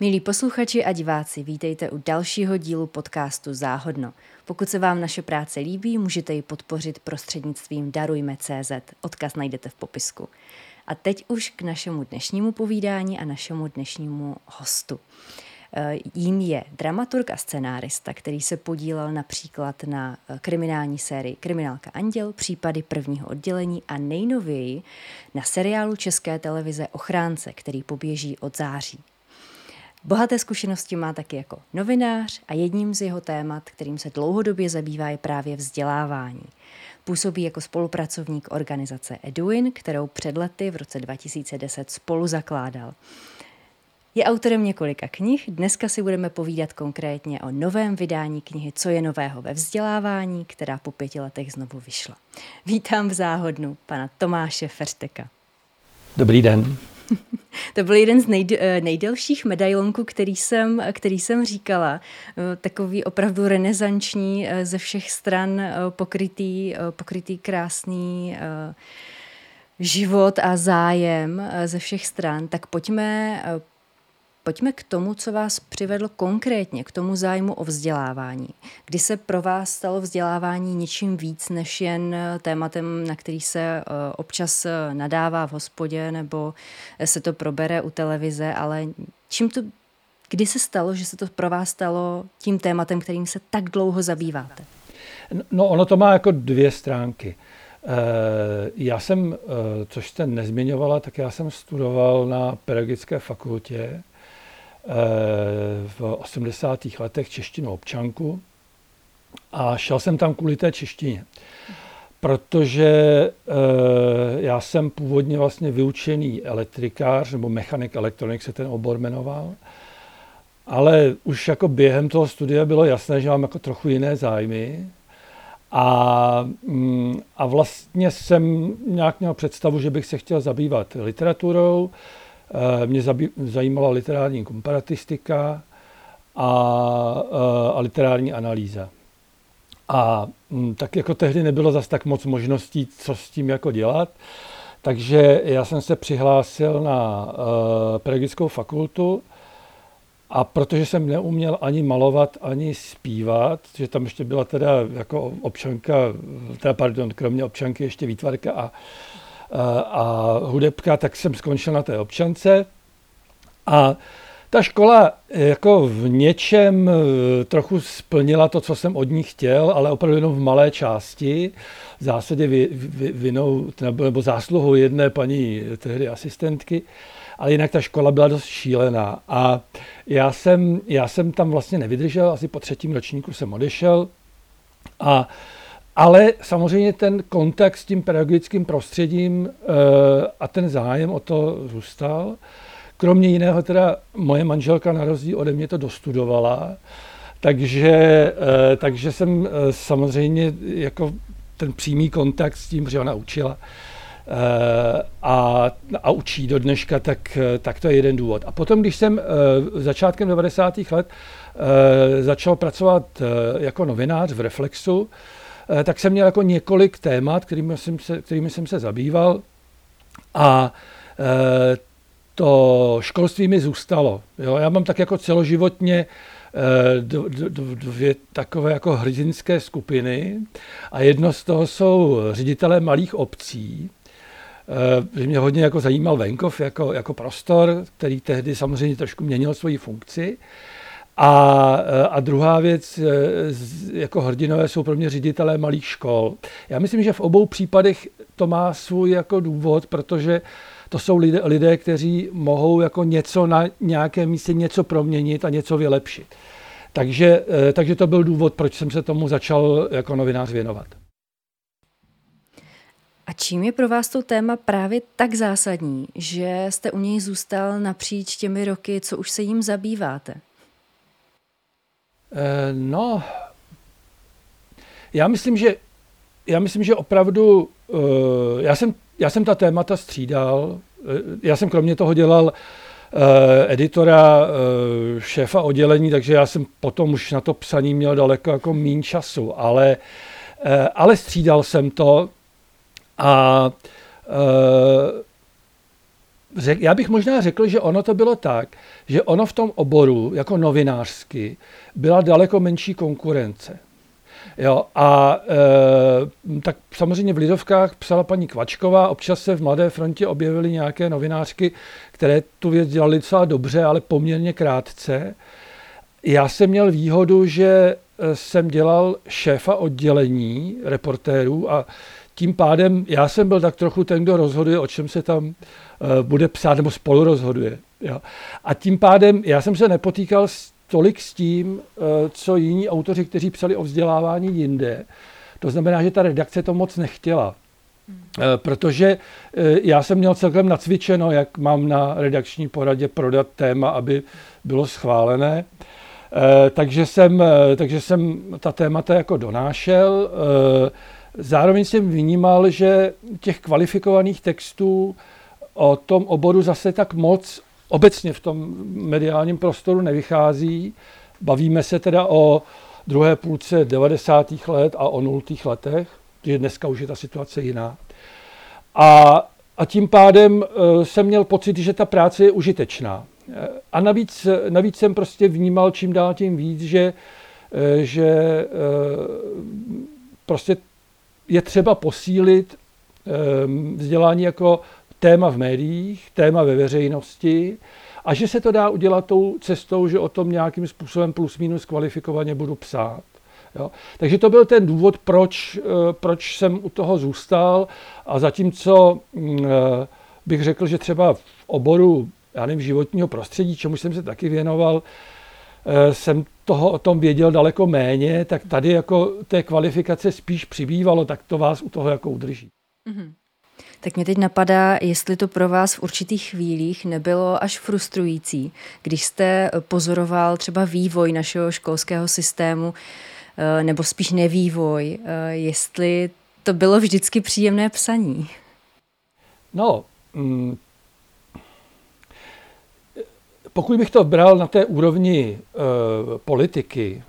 Milí posluchači a diváci, vítejte u dalšího dílu podcastu Záhodno. Pokud se vám naše práce líbí, můžete ji podpořit prostřednictvím Darujme.cz. Odkaz najdete v popisku. A teď už k našemu dnešnímu povídání a našemu dnešnímu hostu. Eh, jím je dramaturg a scenárista, který se podílel například na eh, kriminální sérii Kriminálka Anděl, případy prvního oddělení a nejnověji na seriálu České televize Ochránce, který poběží od září. Bohaté zkušenosti má taky jako novinář a jedním z jeho témat, kterým se dlouhodobě zabývá, je právě vzdělávání. Působí jako spolupracovník organizace Eduin, kterou před lety v roce 2010 spolu zakládal. Je autorem několika knih, dneska si budeme povídat konkrétně o novém vydání knihy Co je nového ve vzdělávání, která po pěti letech znovu vyšla. Vítám v záhodnu pana Tomáše Fersteka. Dobrý den. to byl jeden z eh, nejdelších medailonků, který jsem, který jsem říkala. Eh, takový opravdu renesanční, eh, ze všech stran pokrytý, pokrytý krásný život a zájem ze všech stran. Tak pojďme Pojďme k tomu, co vás přivedlo konkrétně k tomu zájmu o vzdělávání. Kdy se pro vás stalo vzdělávání něčím víc než jen tématem, na který se eh, občas eh, nadává v hospodě nebo se to probere u televize, ale čím to, kdy se stalo, že se to pro vás stalo tím tématem, kterým se tak dlouho zabýváte? No ono to má jako dvě stránky. Eh, já jsem, což jste nezmiňovala, tak já jsem studoval na pedagogické fakultě v 80. letech češtinu občanku a šel jsem tam kvůli té češtině. Protože e, já jsem původně vlastně vyučený elektrikář, nebo mechanik elektronik se ten obor jmenoval, ale už jako během toho studia bylo jasné, že mám jako trochu jiné zájmy a, mm, a vlastně jsem nějak měl představu, že bych se chtěl zabývat literaturou, Eh, mě zajímala literární komparatistika a, eh, a literární analýza. A hm, tak jako tehdy nebylo zas tak moc možností, co s tím jako dělat, takže já jsem se přihlásil na uh, pedagogickou fakultu a protože jsem neuměl ani malovat, ani zpívat, že tam ještě byla teda jako občanka, teda pardon, kromě občanky ještě výtvarka a a hudebka, tak jsem skončil na té občance. A ta škola jako v něčem e, trochu splnila to, co jsem od ní chtěl, ale opravdu jenom v malé části. V zásadě vinou nebo zásluhou jedné paní tehdy asistentky, ale jinak ta škola byla dost šílená. A já jsem, já jsem tam vlastně nevydržel, asi po třetím ročníku jsem odešel a ale samozřejmě ten kontakt s tím pedagogickým prostředím eh, a ten zájem o to zůstal. Kromě jiného teda moje manželka na rozdíl ode mě to dostudovala, takže, eh, takže jsem eh, samozřejmě jako ten přímý kontakt s tím, že ona učila a, a učí do dneška, tak, tak to je jeden důvod. A potom, když jsem začátkem 90. let začal pracovat jako novinář v Reflexu, tak jsem měl jako několik témat, kterými jsem se, kterými jsem se zabýval a eh, to školství mi zůstalo. Jo? Já mám tak jako celoživotně eh, dvě takové jako hrdinské skupiny a jedno z toho jsou ředitelé malých obcí, že mě hodně jako zajímal venkov jako, jako prostor, který tehdy samozřejmě trošku měnil svoji funkci. A, a druhá věc, e, jako hrdinové jsou pro mě ředitelé malých škol. Já myslím, že v obou případech to má svůj jako důvod, protože to jsou lidé, lidé, kteří mohou jako něco na nějakém místě něco proměnit a něco vylepšit. Takže, e, takže to byl důvod, proč jsem se tomu začal jako novinář věnovat. A čím je pro vás to téma právě tak zásadní, že jste u něj zůstal napříč těmi roky, co už se jim zabýváte? Eh, no, já myslím, že já myslím, že opravdu, eh, já jsem, já jsem ta témata střídal, eh, já jsem kromě toho dělal editora, šéfa oddělení, takže já jsem potom už na to psaní měl daleko jako mín času, ale, ale střídal jsem to a řek, já bych možná řekl, že ono to bylo tak, že ono v tom oboru, jako novinářsky, byla daleko menší konkurence. Jo, a e, tak samozřejmě v Lidovkách psala paní Kvačková, občas se v Mladé frontě objevily nějaké novinářky, které tu věc dělali docela dobře, ale poměrně krátce. Já jsem měl výhodu, že e, jsem dělal šéfa oddělení reportérů a tím pádem já jsem byl tak trochu ten, kdo rozhoduje, o čem se tam e, bude psát, nebo spolu rozhoduje. Jo. A tím pádem já jsem se nepotýkal s tolik s tím, eh, co jiní autoři, kteří psali o vzdělávání jinde. To znamená, že ta redakce to moc nechtěla. Eh, protože eh, já jsem měl celkem nacvičeno, jak mám na redakční poradě prodat téma, aby bylo schválené. Takže jsem, takže jsem ta témata jako donášel. Zároveň jsem vnímal, že těch kvalifikovaných textů o tom oboru zase tak moc obecně v tom mediálním prostoru nevychází. Bavíme se teda o druhé půlce 90. let a o nultých letech, že dneska už je ta situace jiná. A, a tím pádem uh, jsem měl pocit, že ta práce je užitečná. Eh, a navíc, navíc jsem prostě vnímal čím dál tím víc, že, uh, že prostě je třeba posílit vzdělání jako téma v médiích, téma ve veřejnosti a že se to dá udělat tou cestou, že o tom nějakým způsobem plus minus kvalifikovaně budu psát. Jo. Takže to byl ten důvod, proč, eh, proč jsem u toho zůstal a zatímco mm, eh, bych řekl, že třeba v oboru já nevím, životního prostředí, čemu jsem se taky věnoval, eh, jsem toho o tom věděl daleko méně, tak tady jako té kvalifikace spíš přibývalo, tak to vás u toho jako udrží. Mm-hmm. Tak mě teď napadá, jestli to pro vás v určitých chvílích nebylo až frustrující, když jste pozoroval třeba vývoj našeho školského systému, eh, nebo spíš nevývoj, eh, jestli to bylo vždycky příjemné psaní. No, mm, pokud bych to bral na té úrovni uh, politiky,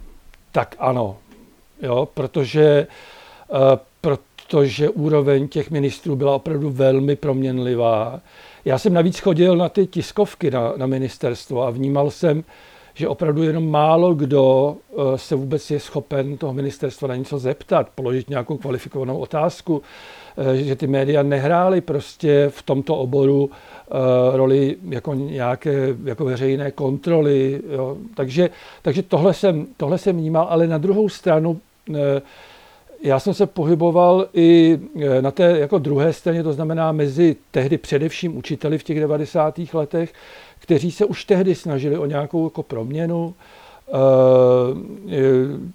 tak ano, jo, protože, uh, protože úroveň těch ministrů byla opravdu velmi proměnlivá. Já jsem navíc chodil na ty tiskovky na, na ministerstvo a vnímal jsem, že opravdu jenom málo kdo eh, se vůbec je schopen toho ministerstva na něco zeptat, položit nějakou kvalifikovanou otázku, že ty média nehrály prostě v tomto oboru eh, roli jako nějaké jako veřejné kontroly. Jo. Takže, takže tohle, jsem, tohle jsem vnímal, ale na druhou stranu já jsem se pohyboval i na té jako druhé straně, to znamená mezi tehdy především učiteli v těch 90. letech, kteří se už tehdy snažili o nějakou jako proměnu,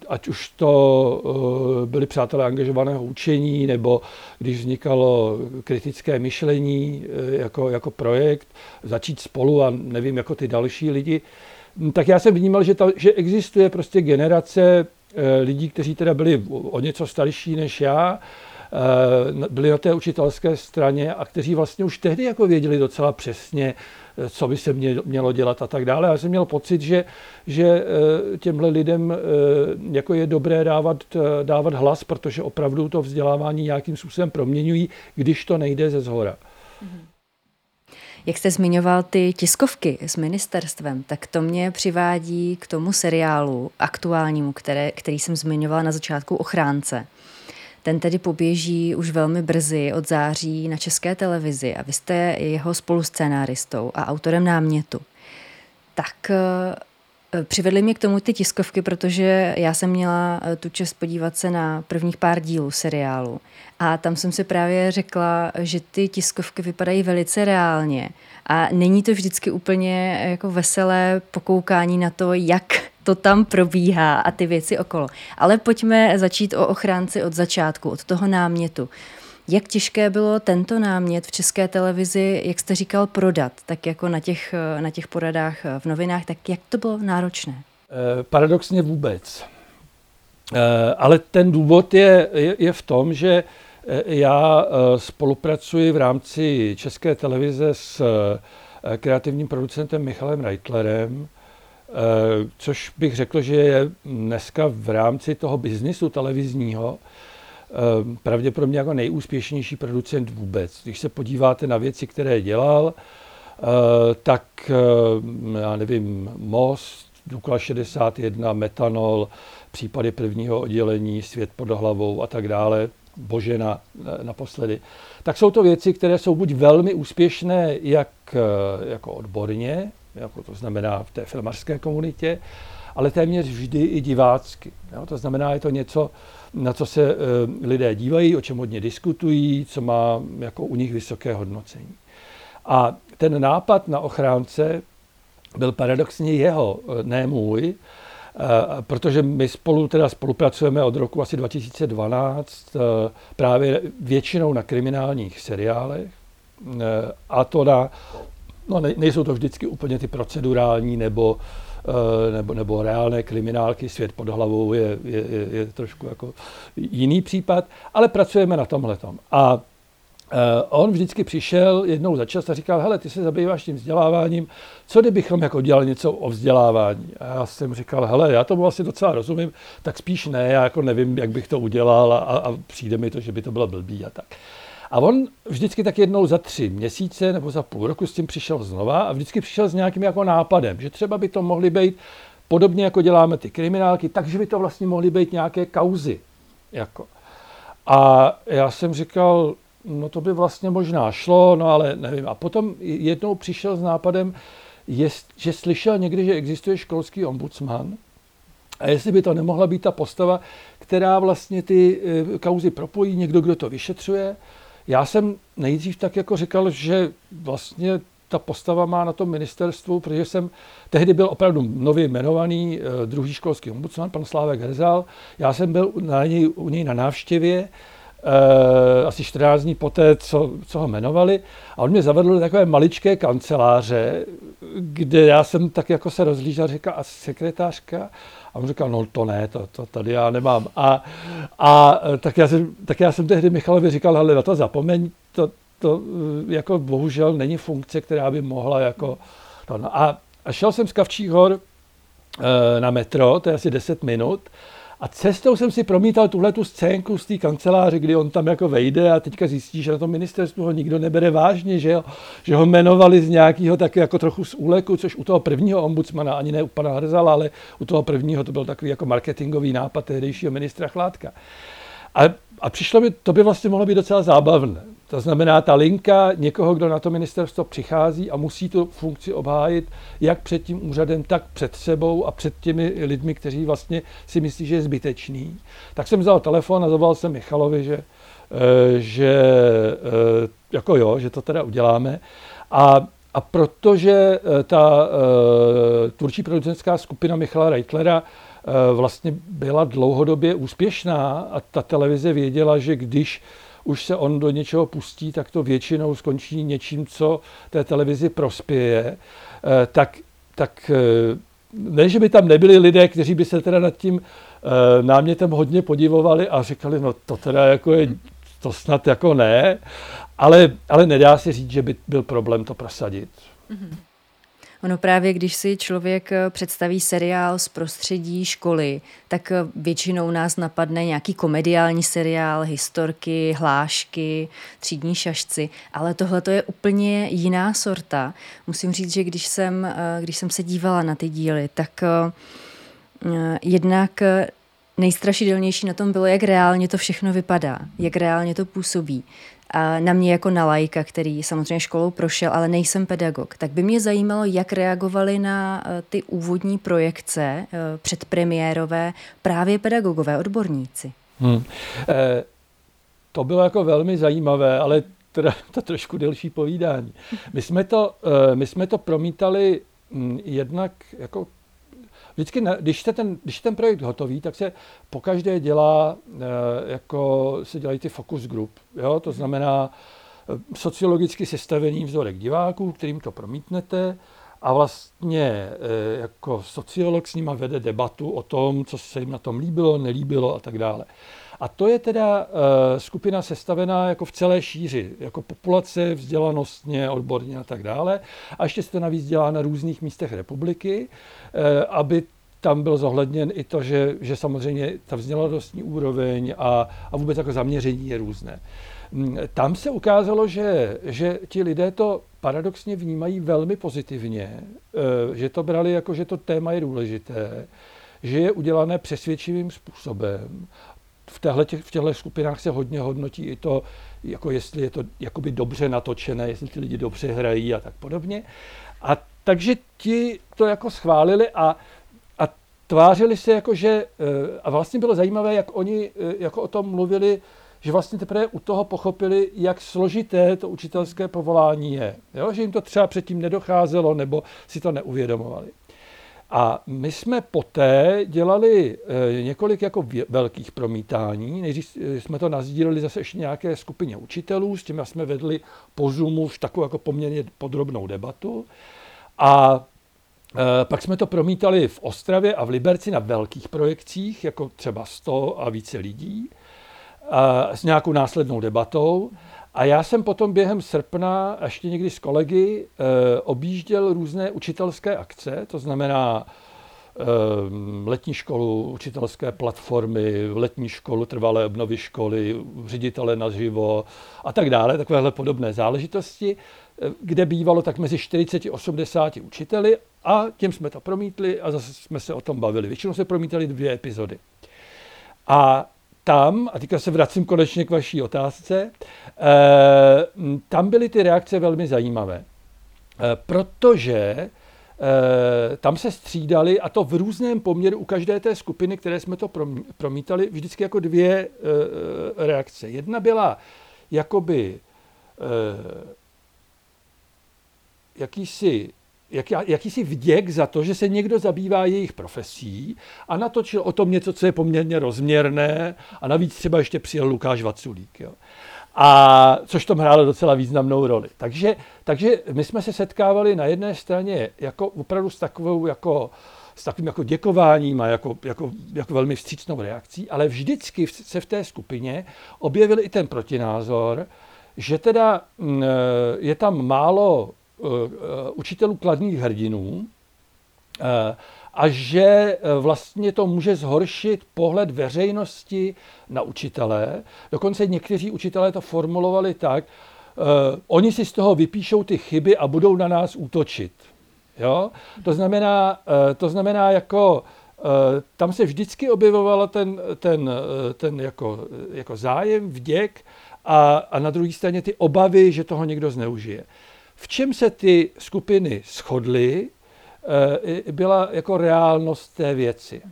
ať už to e, byli přátelé angažovaného učení, nebo když vznikalo kritické myšlení jako, jako projekt, začít spolu a nevím, jako ty další lidi, tak já jsem vnímal, že, ta, že existuje prostě generace Eh, lidí, kteří teda byli o něco starší než já, eh, byli na té učitelské straně a kteří vlastně už tehdy jako věděli docela přesně, eh, co by se mělo dělat a tak dále. Já jsem měl pocit, že, že těmhle lidem jako je dobré dávat, dávat hlas, protože opravdu to vzdělávání nějakým způsobem proměňují, když to nejde ze zhora. Mm-hmm. Jak jste zmiňoval ty tiskovky s ministerstvem, tak to mě přivádí k tomu seriálu aktuálnímu, které, který jsem zmiňovala na začátku Ochránce. Ten tedy poběží už velmi brzy od září na české televizi a vy jste jeho spoluscénáristou a autorem námětu. Tak eh, přivedly mě k tomu ty tiskovky, protože já jsem měla eh, tu čest podívat se na prvních pár dílů seriálu. A tam jsem si právě řekla, že ty tiskovky vypadají velice reálně a není to vždycky úplně jako veselé pokoukání na to, jak to tam probíhá a ty věci okolo. Ale pojďme začít o ochránci od začátku, od toho námětu. Jak těžké bylo tento námět v české televizi, jak jste říkal, prodat, tak jako na těch, na těch poradách v novinách, tak jak to bylo náročné? Eh, paradoxně vůbec. Eh, ale ten důvod je, je, je v tom, že Eh, já eh, spolupracuji v rámci České televize s eh, kreativním producentem Michalem Reitlerem, což bych řekl, že je dneska v rámci toho biznisu televizního pravděpodobně jako nejúspěšnější producent vůbec. Když se podíváte na věci, které dělal, tak já nevím, most, Dukla 61, metanol, případy prvního oddělení, svět pod hlavou a tak dále, Božena naposledy. Tak jsou to věci, které jsou buď velmi úspěšné jak jako odborně, jako to znamená v té filmařské komunitě, ale téměř vždy i divácky. Jo? To znamená, je to něco, na co se e, lidé dívají, o čem hodně diskutují, co má jako u nich vysoké hodnocení. A ten nápad na ochránce byl paradoxně jeho, eh, ne můj, e, protože my spolu teda spolupracujeme od roku asi 2012 e, právě většinou na kriminálních seriálech, a to na, no nejsou to vždycky úplně ty procedurální nebo Eh, nebo, nebo reálné kriminálky, svět pod hlavou je, je, je, je trošku jako jiný případ, ale pracujeme na tomhle. A Uh, on vždycky přišel jednou za čas a říkal, hele, ty se zabýváš tím vzděláváním, co kdybychom jako dělali něco o vzdělávání? A já jsem říkal, hele, já tomu vlastně docela rozumím, tak spíš ne, já jako nevím, jak bych to udělal a, a přijde mi to, že by to bylo blbý a tak. A on vždycky tak jednou za tři měsíce nebo za půl roku s tím přišel znova a vždycky přišel s nějakým jako nápadem, že třeba by to mohly být podobně jako děláme ty kriminálky, takže by to vlastně mohly být nějaké kauzy. Jako. A já jsem říkal, no to by vlastně možná šlo, no ale nevím. A potom jednou přišel s nápadem, jest, že slyšel někdy, že existuje školský ombudsman a jestli by to nemohla být ta postava, která vlastně ty eh, kauzy propojí, někdo, kdo to vyšetřuje já jsem nejdřív tak jako říkal, že vlastně ta postava má na tom ministerstvu, protože jsem tehdy byl opravdu nově jmenovaný eh, druhý školský ombudsman, pan Slávek Herzal. Já jsem byl na něj, u něj na návštěvě, Uh, asi 14 dní poté, co, co ho jmenovali. A on mě zavedl do takové maličké kanceláře, kde já jsem tak jako se rozlížel, říkal, a sekretářka? A on říkal, no to ne, to, to tady já nemám. A, a tak, já jsem, tak já jsem tehdy Michalovi říkal, ale na to zapomeň, to, to jako bohužel není funkce, která by mohla jako... To, no a, a šel jsem z Kavčích hor e, na metro, to je asi 10 minut, a cestou jsem si promítal tuhle tu scénku z té kanceláře, kdy on tam jako vejde a teďka zjistí, že na tom ministerstvu ho nikdo nebere vážně, že, jo? že ho jmenovali z nějakého tak jako trochu z úleku, což u toho prvního ombudsmana, ani ne u pana Hrzala, ale u toho prvního to byl takový jako marketingový nápad tehdejšího ministra Chládka. A, a přišlo mi, to by vlastně mohlo být docela zábavné. To znamená, ta linka někoho, kdo na to ministerstvo přichází a musí tu funkci obhájit jak před tím úřadem, tak před sebou a před těmi lidmi, kteří vlastně si myslí, že je zbytečný. Tak jsem vzal telefon a zavolal jsem Michalovi, že, eh, že eh, jako jo, že to teda uděláme. A a protože eh, ta tvůrčí producentská skupina Michala Reitlera vlastně byla dlouhodobě úspěšná a ta televize věděla, že když už se on do něčeho pustí, tak to většinou skončí něčím, co té televizi prospěje, eh, tak, tak eh, ne, že by tam nebyli lidé, kteří by se teda nad tím eh, námětem hodně podivovali a říkali, no to teda jako je, to snad jako ne, ale, ale nedá se říct, že by byl problém to prosadit. Mm-hmm. Ono právě, když si člověk eh, představí seriál z prostředí školy, tak eh, většinou nás napadne nějaký komediální seriál, historky, hlášky, třídní šašci, ale tohle to je úplně jiná sorta. Musím říct, že když jsem, eh, když jsem se dívala na ty díly, tak jednak nejstrašidelnější na tom bylo, jak reálně to všechno vypadá, jak reálně to působí na mě jako na lajka, který samozřejmě školou prošel, ale nejsem pedagog, tak by mě zajímalo, jak reagovali na eh, ty úvodní projekce eh, předpremiérové právě pedagogové, odborníci. Hmm. Eh, to bylo jako velmi zajímavé, ale teda to trošku delší povídání. My jsme to, eh, my jsme to promítali hm, jednak jako Vždycky, když, se ten, když ten projekt hotový, tak se pokaždé dělá, eh, jako se dělají ty focus group. Jo? To znamená eh, sociologicky sestavený vzorek diváků, kterým to promítnete a vlastně eh, jako sociolog s nima vede debatu o tom, co se jim na tom líbilo, nelíbilo a tak dále. A to je teda skupina sestavená jako v celé šíři, jako populace, vzdělanostně, odborně a tak dále. A ještě se to navíc dělá na různých místech republiky, aby tam byl zohledněn i to, že, že samozřejmě ta vzdělanostní úroveň a, a vůbec jako zaměření je různé. mm, tam se ukázalo, že, že ti lidé to paradoxně vnímají velmi pozitivně, eh, že to brali jako, že to téma je důležité, že je udělané přesvědčivým způsobem. V, téhle, v těchto skupinách se hodně hodnotí i to, jako jestli je to jakoby dobře natočené, jestli ty lidi dobře hrají a tak podobně. A takže ti to jako schválili a, a tvářili se jako, že, eh, a vlastně bylo zajímavé, jak oni eh, jako o tom mluvili, že vlastně teprve u toho pochopili, jak složité to učitelské povolání je. Jo? Že jim to třeba předtím nedocházelo nebo si to neuvědomovali. A my jsme poté dělali e, několik jako velkých promítání. Nejdřív eh, jsme to nazdíleli zase ještě nějaké skupině učitelů, s těmi jsme vedli po Zoomu už takovou jako poměrně podrobnou debatu. A e, pak jsme to promítali v Ostravě a v Liberci na velkých projekcích, jako třeba 100 a více lidí, s nějakou následnou debatou. A já jsem potom během srpna, ještě někdy s kolegy, e, objížděl různé učitelské akce, to znamená e, letní školu, učitelské platformy, letní školu, trvalé obnovy školy, ředitele naživo a tak dále, takovéhle podobné záležitosti, e, kde bývalo tak mezi 40 a 80 učiteli a těm jsme to promítli a zase jsme se o tom bavili. Většinou se promítali dvě epizody. A tam, a teďka se vracím konečně k vaší otázce, eh, tam byly ty reakce velmi zajímavé, eh, protože eh, tam se střídali, a to v různém poměru u každé té skupiny, které jsme to promítali, vždycky jako dvě reakce. Jedna byla jakoby jakýsi jak, jakýsi vděk za to, že se někdo zabývá jejich profesí a natočil o tom něco, co je poměrně rozměrné a navíc třeba ještě přijel Lukáš Vaculík. Jo. A což tom hrálo docela významnou roli. Takže, takže my jsme se setkávali na jedné straně jako opravdu s takovou jako s takovým jako děkováním a jako, jako, jako velmi vstřícnou reakcí, ale vždycky se v té skupině objevil i ten protinázor, že teda mm, je tam málo učitelů kladných hrdinů eh, a že eh, vlastně to může zhoršit pohled veřejnosti na učitele. Dokonce někteří učitelé to formulovali tak, oni si z toho vypíšou ty chyby a budou na nás útočit. Jo? To, znamená, to znamená, jako tam se vždycky objevoval ten, ten, ten jako, jako zájem, vděk a, a na druhé straně ty obavy, že toho někdo zneužije. V čem se ty skupiny shodly, eh, byla jako reálnost té věci.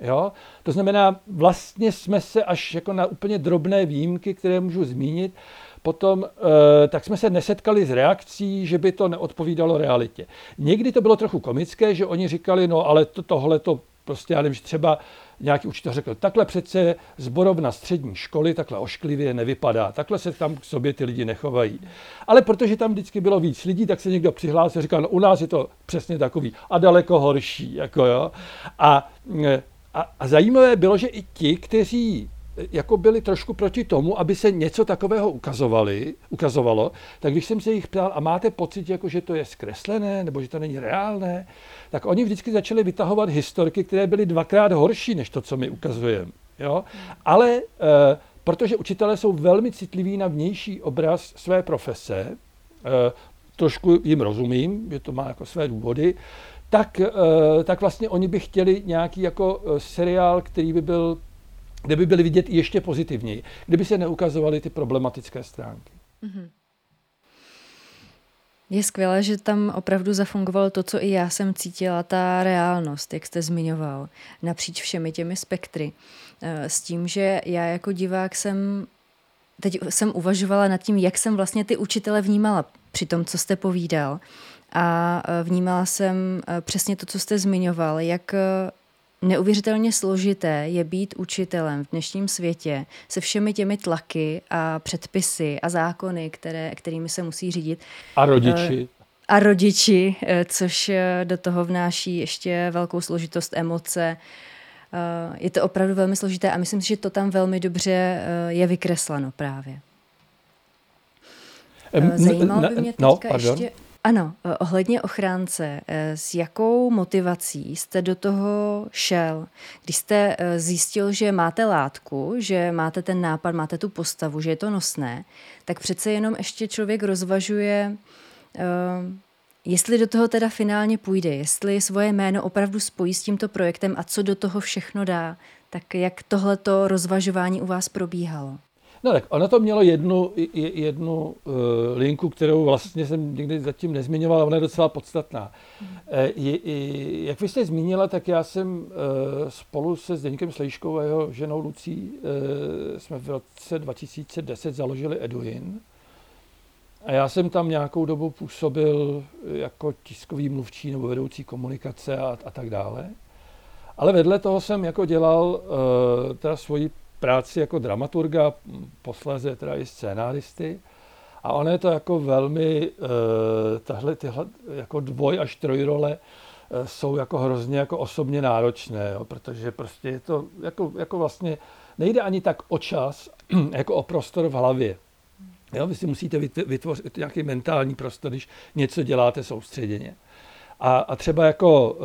Jo? To znamená, vlastně jsme se až jako na úplně drobné výjimky, které můžu zmínit, potom eh, tak jsme se nesetkali s reakcí, že by to neodpovídalo realitě. Někdy to bylo trochu komické, že oni říkali, no ale to, tohle to prostě, já nevím, že třeba nějaký učitel řekl, takhle přece zborovna střední školy takhle ošklivě nevypadá, takhle se tam k sobě ty lidi nechovají. Ale protože tam vždycky bylo víc lidí, tak se někdo přihlásil a říkal, no u nás je to přesně takový a daleko horší. Jako jo. A, a, a zajímavé bylo, že i ti, kteří jako byli trošku proti tomu, aby se něco takového ukazovali, ukazovalo, tak když jsem se jich ptal, a máte pocit, jako, že to je zkreslené, nebo že to není reálné, tak oni vždycky začali vytahovat historky, které byly dvakrát horší, než to, co my ukazujeme. Jo? Ale e, protože učitelé jsou velmi citliví na vnější obraz své profese, e, trošku jim rozumím, že to má jako své důvody, tak, e, tak vlastně oni by chtěli nějaký jako seriál, který by byl kde by byly vidět ještě pozitivněji, kdyby se neukazovaly ty problematické stránky. Mm-hmm. Je skvělé, že tam opravdu zafungovalo to, co i já jsem cítila, ta reálnost, jak jste zmiňoval, napříč všemi těmi spektry. Eh, s tím, že já jako divák jsem teď jsem uvažovala nad tím, jak jsem vlastně ty učitele vnímala při tom, co jste povídal. A eh, vnímala jsem eh, přesně to, co jste zmiňoval, jak Neuvěřitelně složité je být učitelem v dnešním světě se všemi těmi tlaky a předpisy a zákony, které, kterými se musí řídit. A rodiči. Eh, a rodiči, eh, což eh, do toho vnáší ještě velkou složitost emoce. Je to opravdu velmi složité a myslím si, že to tam velmi dobře je vykresleno právě. Zajímalo by mě no, teďka no, ještě Ano, eh, ohledně ochránce, eh, s jakou motivací jste do toho šel? Když jste eh, zjistil, že máte látku, že máte ten nápad, máte tu postavu, že je to nosné, tak přece jenom ještě člověk rozvažuje, jestli do toho teda finálně půjde, jestli svoje jméno opravdu spojí s tímto projektem a co do toho všechno dá. Tak jak tohleto rozvažování u vás probíhalo? No tak ono to mělo jednu, jednu uh, linku, kterou vlastně jsem nikdy zatím nezmiňoval, ale ona je docela podstatná. Mm. je, je, jak vy jste zmínila, tak já jsem uh, spolu se Zdeňkem Slejškou a jeho ženou Lucí jsme v roce 2010 založili Eduin. A já jsem tam nějakou dobu působil jako tiskový mluvčí nebo vedoucí komunikace a, a tak dále. Ale vedle toho jsem jako dělal uh, teda svoji práci jako dramaturga, posléze teda i scénáristy. A ono je to jako velmi, uh, tahle, tyhle jako dvoj až trojrole uh, jsou jako hrozně jako osobně náročné, jo, protože prostě je to jako, jako vlastně, nejde ani tak o čas, jako o prostor v hlavě. Jo, vy si musíte vytvořit nějaký mentální prostor, když něco děláte soustředěně. A, a třeba jako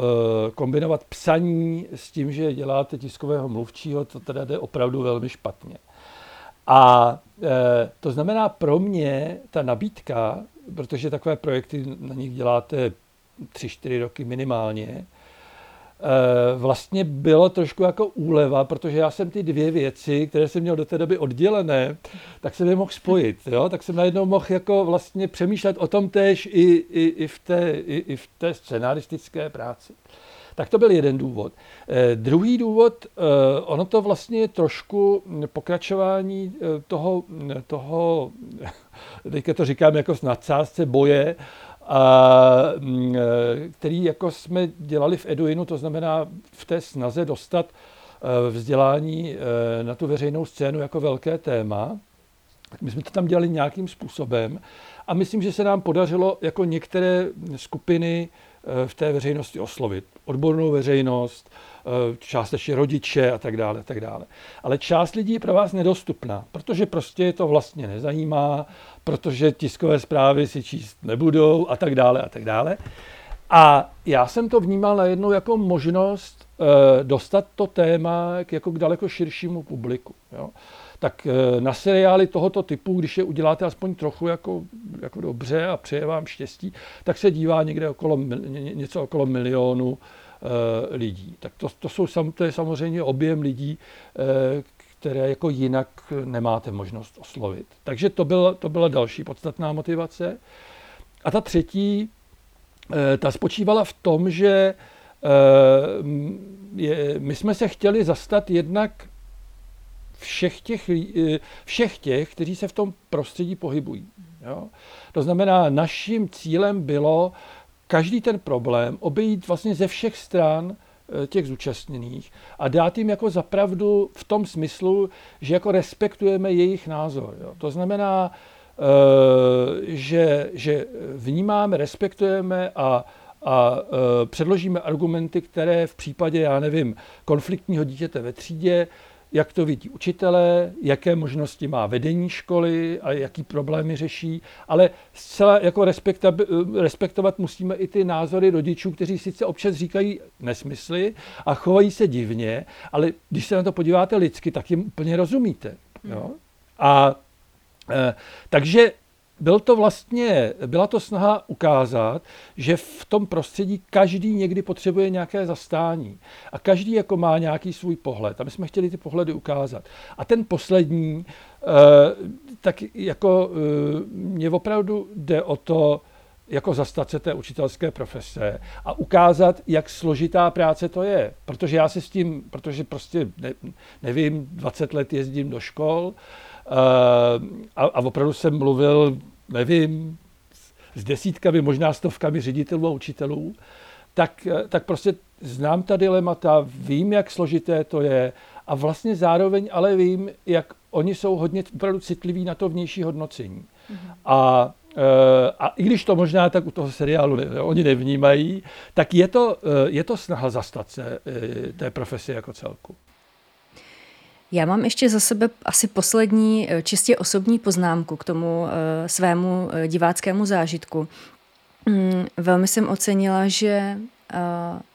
e, kombinovat psaní s tím, že děláte tiskového mluvčího, to teda jde opravdu velmi špatně. A e, to znamená pro mě ta nabídka, protože takové projekty na nich děláte tři, čtyři roky minimálně, vlastně bylo trošku jako úleva, protože já jsem ty dvě věci, které jsem měl do té doby oddělené, tak jsem je mohl spojit. Jo? Tak jsem najednou mohl jako vlastně přemýšlet o tom též i, i, i, v, té, i, i v té scenaristické práci. Tak to byl jeden důvod. Eh, druhý důvod, eh, ono to vlastně je trošku pokračování eh, toho, toho teďka to říkám jako s nadsázce boje a, mm, e, který jako jsme dělali v Eduinu, to znamená v té snaze dostat e, vzdělání e, na tu veřejnou scénu jako velké téma. My jsme to tam dělali nějakým způsobem a myslím, že se nám podařilo jako některé skupiny v té veřejnosti oslovit. Odbornou veřejnost, částečně rodiče a tak dále, tak dále. Ale část lidí je pro vás nedostupná, protože prostě je to vlastně nezajímá, protože tiskové zprávy si číst nebudou a tak dále a tak dále. A já jsem to vnímal najednou jako možnost e, dostat to téma k, jako k daleko širšímu publiku. Jo. Tak e, na seriály tohoto typu, když je uděláte aspoň trochu jako, jako dobře a přeje vám štěstí, tak se dívá někde okolo, něco okolo milionu lidí. Tak to, to, jsou, to je samozřejmě objem lidí, e, které jako jinak nemáte možnost oslovit. Takže to byla, to byla další podstatná motivace. A ta třetí, eh, ta spočívala v tom, že eh, my jsme se chtěli zastat jednak všech těch, eh, všech těch, kteří se v tom prostředí pohybují. Jo? To znamená, naším cílem bylo každý ten problém obejít vlastně ze všech stran, Eh, těch zúčastněných a dát jim jako zapravdu v tom smyslu, že jako respektujeme jejich názor. Jo. To znamená, eh, že, že vnímáme, respektujeme a, a eh, předložíme argumenty, které v případě, já nevím, konfliktního dítěte ve třídě jak to vidí učitelé, jaké možnosti má vedení školy a jaký problémy řeší, ale zcela jako respektovat musíme i ty názory rodičů, kteří sice občas říkají nesmysly a chovají se divně, ale když se na to podíváte lidsky, tak jim úplně rozumíte. Jo? A e, takže byl to vlastně, byla to snaha ukázat, že v tom prostředí každý někdy potřebuje nějaké zastání a každý jako má nějaký svůj pohled a my jsme chtěli ty pohledy ukázat. A ten poslední, eh, tak jako eh, mě opravdu jde o to, jako zastat se té učitelské profese a ukázat, jak složitá práce to je. Protože já se s tím, protože prostě ne, nevím, 20 let jezdím do škol, a, a opravdu jsem mluvil, nevím, s desítkami, možná stovkami ředitelů a učitelů, tak, tak prostě znám ta dilemata, vím, jak složité to je a vlastně zároveň ale vím, jak oni jsou hodně opravdu citliví na to vnější hodnocení. Mm-hmm. A e, a i když to možná tak u toho seriálu ne, oni nevnímají, tak je to, je to snaha zastat se té profese jako celku. Já mám ještě za sebe asi poslední eh, čistě osobní poznámku k tomu eh, svému eh, diváckému zážitku. Mm, velmi jsem ocenila, že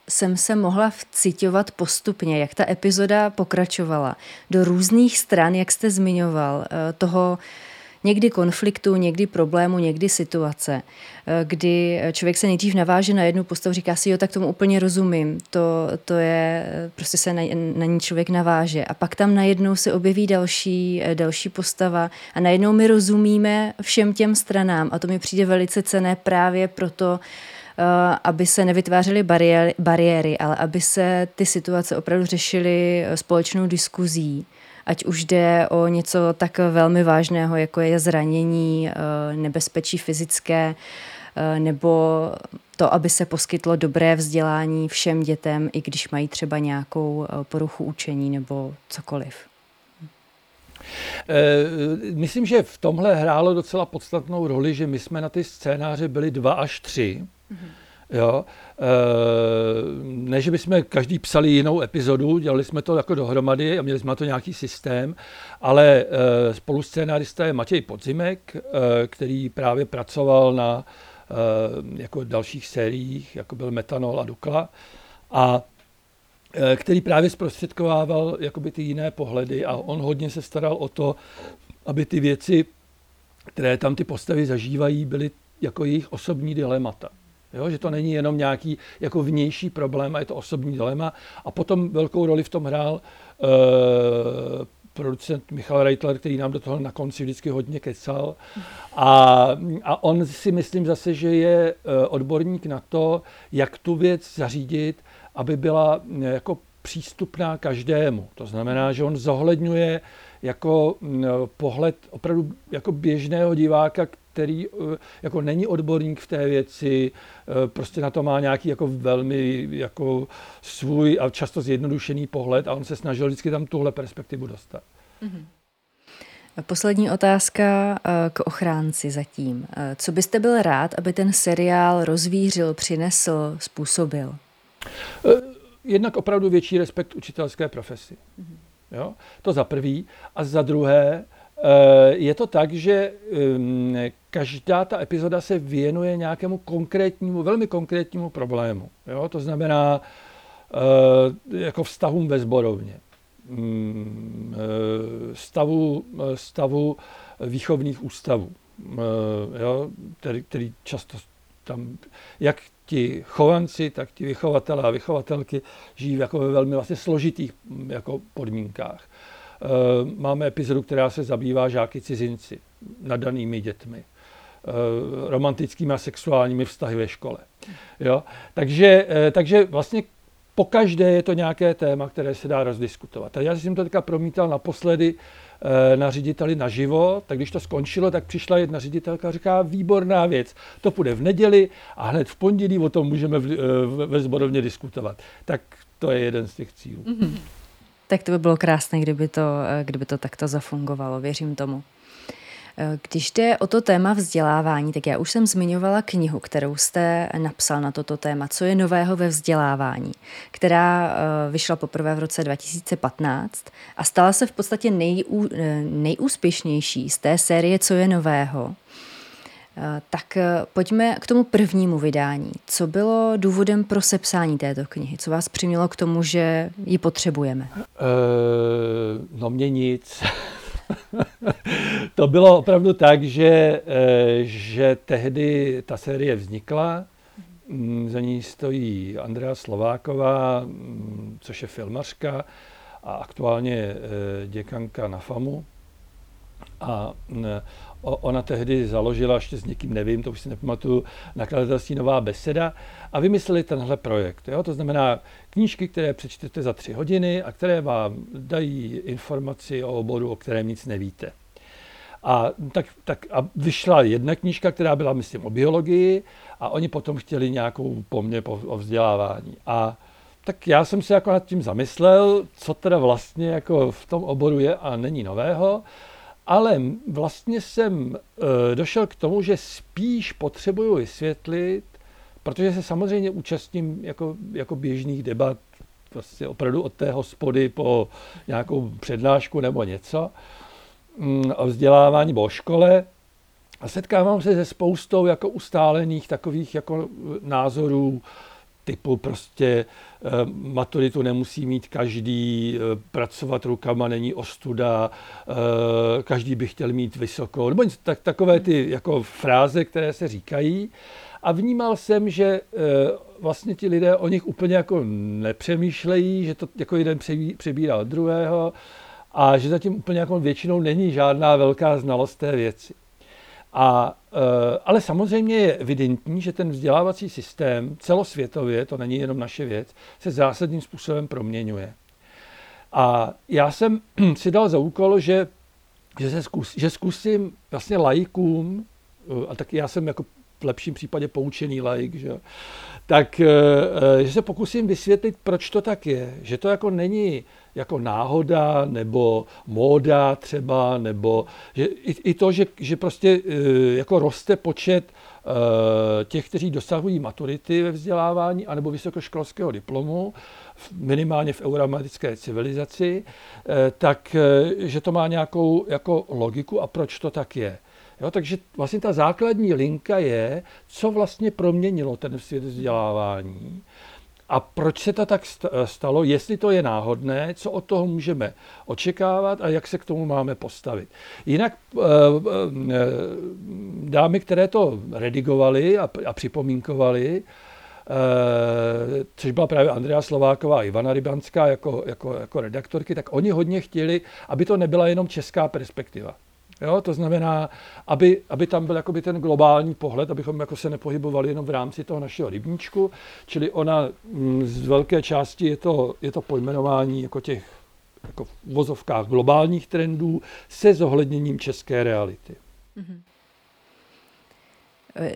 jsem se mohla vcitovat postupně, jak ta epizoda pokračovala do různých stran, jak jste zmiňoval, toho někdy konfliktu, někdy problému, někdy situace, eh, kdy člověk se nejdřív naváže na jednu postavu, říká si, jo, tak tomu úplně rozumím, to, to je, prostě se na, na ní člověk naváže. A pak tam najednou se objeví další, eh, další postava a najednou my rozumíme všem těm stranám. A to mi přijde velice cené právě proto, eh, aby se nevytvářely bariéry, bariéry, ale aby se ty situace opravdu řešily společnou diskuzí ať už jde o něco tak velmi vážného, jako je zranění, eh, nebezpečí fyzické, eh, nebo to, aby se poskytlo dobré vzdělání všem dětem, i když mají třeba nějakou eh, poruchu učení nebo cokoliv. Myslím, že v tomhle hrálo docela podstatnou roli, že my jsme na ty scénáře byli dva až tři. Mm-hmm. Jo? E, ne, že bychom každý psali jinou epizodu, dělali jsme to jako dohromady a měli jsme na to nějaký systém, ale e, spoluscénárista je Matěj Podzimek, e, který právě pracoval na e, jako dalších sériích, jako byl Metanol a Dukla. A který právě zprostředkovával jakoby ty jiné pohledy a on hodně se staral o to, aby ty věci, které tam ty postavy zažívají, byly jako jejich osobní dilemata. Jo, že to není jenom nějaký jako vnější problém, a je to osobní dilema. A potom velkou roli v tom hrál uh, producent Michal Reitler, který nám do toho na konci vždycky hodně kecal. A, a on si myslím zase, že je uh, odborník na to, jak tu věc zařídit, aby byla uh, jako přístupná každému. To znamená, že on zohledňuje jako pohled opravdu jako běžného diváka, který eh, jako není odborník v té věci, eh, prostě na to má nějaký jako velmi jako svůj a často zjednodušený pohled a on se snažil vždycky tam tuhle perspektivu dostat. Mm-hmm. Poslední otázka eh, k ochránci zatím. Co byste byl rád, aby ten seriál rozvířil, přinesl, způsobil? Jednak opravdu větší respekt učitelské profesi. Mm-hmm. Jo? To za prvý. A za druhé, Eh, je to tak, že ehm, každá ta epizoda se věnuje nějakému konkrétnímu, velmi konkrétnímu problému. Jo? To znamená eh, jako vztahům ve zborovně, mm, eh, stavu, stavu výchovných ústavů, jo? Který, který často tam, jak ti chovanci, tak ti vychovatelé a vychovatelky žijí jako ve velmi vlastně složitých jako podmínkách. Eh, máme epizodu, která se zabývá žáky cizinci, nadanými dětmi, eh, romantickými a sexuálními vztahy ve škole. Jo? Takže, eh, takže vlastně po každé je to nějaké téma, které se dá rozdiskutovat. A já jsem to teďka promítal naposledy na řediteli naživo, tak když to skončilo, tak přišla jedna ředitelka a říká, výborná věc, to půjde v neděli a hned v pondělí o tom můžeme ve zborovně diskutovat. Tak to je jeden z těch cílů. Mm-hmm. Tak to by bylo krásné, kdyby to, eh, kdyby to takto zafungovalo, věřím tomu. Eh, když jde o to téma vzdělávání, tak já už jsem zmiňovala knihu, kterou jste napsal na toto téma, co je nového ve vzdělávání, která eh, vyšla poprvé v roce 2015 a stala se v podstatě nejú, nejúspěšnější z té série Co je nového. Eh, tak eh, pojďme k tomu prvnímu vydání. Co bylo důvodem pro sepsání této knihy? Co vás přimělo k tomu, že ji potřebujeme? Uh, no mě nic. to bylo opravdu tak, že, že tehdy ta série vznikla. Mm, za ní stojí Andrea Slováková, mm, což je filmařka a aktuálně děkanka na FAMu. A mm, Ona tehdy založila, ještě s někým nevím, to už si nepamatuju, nakladatelství Nová beseda a vymysleli tenhle projekt. Jo? To znamená knížky, které přečtete za tři hodiny a které vám dají informaci o oboru, o kterém nic nevíte. A, tak, tak, a vyšla jedna knížka, která byla, myslím, o biologii a oni potom chtěli nějakou po mně po, o vzdělávání. A tak já jsem se jako nad tím zamyslel, co teda vlastně jako v tom oboru je a není nového. Ale vlastně jsem e, došel k tomu, že spíš potřebuju vysvětlit, protože se samozřejmě účastním jako, jako běžných debat, vlastně opravdu od té hospody po nějakou přednášku nebo něco mm, o vzdělávání nebo o škole, A setkávám se se spoustou jako ustálených takových jako názorů, typu prostě eh, maturitu nemusí mít každý, eh, pracovat rukama není ostuda, eh, každý by chtěl mít vysokou, nebo tak, takové ty jako fráze, které se říkají. A vnímal jsem, že vlastně ti lidé o nich úplně jako nepřemýšlejí, že to jako jeden přebírá od druhého a že zatím úplně jako většinou není žádná velká znalost té věci. A, eh, ale samozřejmě je evidentní, že ten vzdělávací systém celosvětově, to není jenom naše věc, se zásadním způsobem proměňuje. A já jsem si dal za úkol, že, že, se zkus, že zkusím vlastně lajkům, eh, a tak já jsem jako v lepším případě poučený laik, že, tak eh, že se pokusím vysvětlit, proč to tak je. Že to jako není jako náhoda nebo móda třeba, nebo že i, i to, že, že prostě e, jako roste počet e, těch, kteří dosahují maturity ve vzdělávání anebo vysokoškolského diplomu, minimálně v euroamerické civilizaci, e, tak že to má nějakou jako logiku a proč to tak je. Jo, takže vlastně ta základní linka je, co vlastně proměnilo ten svět vzdělávání a proč se to tak stalo, jestli to je náhodné, co od toho můžeme očekávat a jak se k tomu máme postavit. Jinak eh, eh, dámy, které to redigovali a připomínkovali, eh, což byla právě Andrea Slováková a Ivana Rybanská jako, jako, jako redaktorky, tak oni hodně chtěli, aby to nebyla jenom česká perspektiva. Jo, to znamená, aby, aby tam byl jakoby ten globální pohled, abychom jako se nepohybovali jenom v rámci toho našeho rybníčku, čili ona mm, z velké části je to, je to pojmenování jako těch jako vozovkách globálních trendů se zohledněním české reality. Mm-hmm.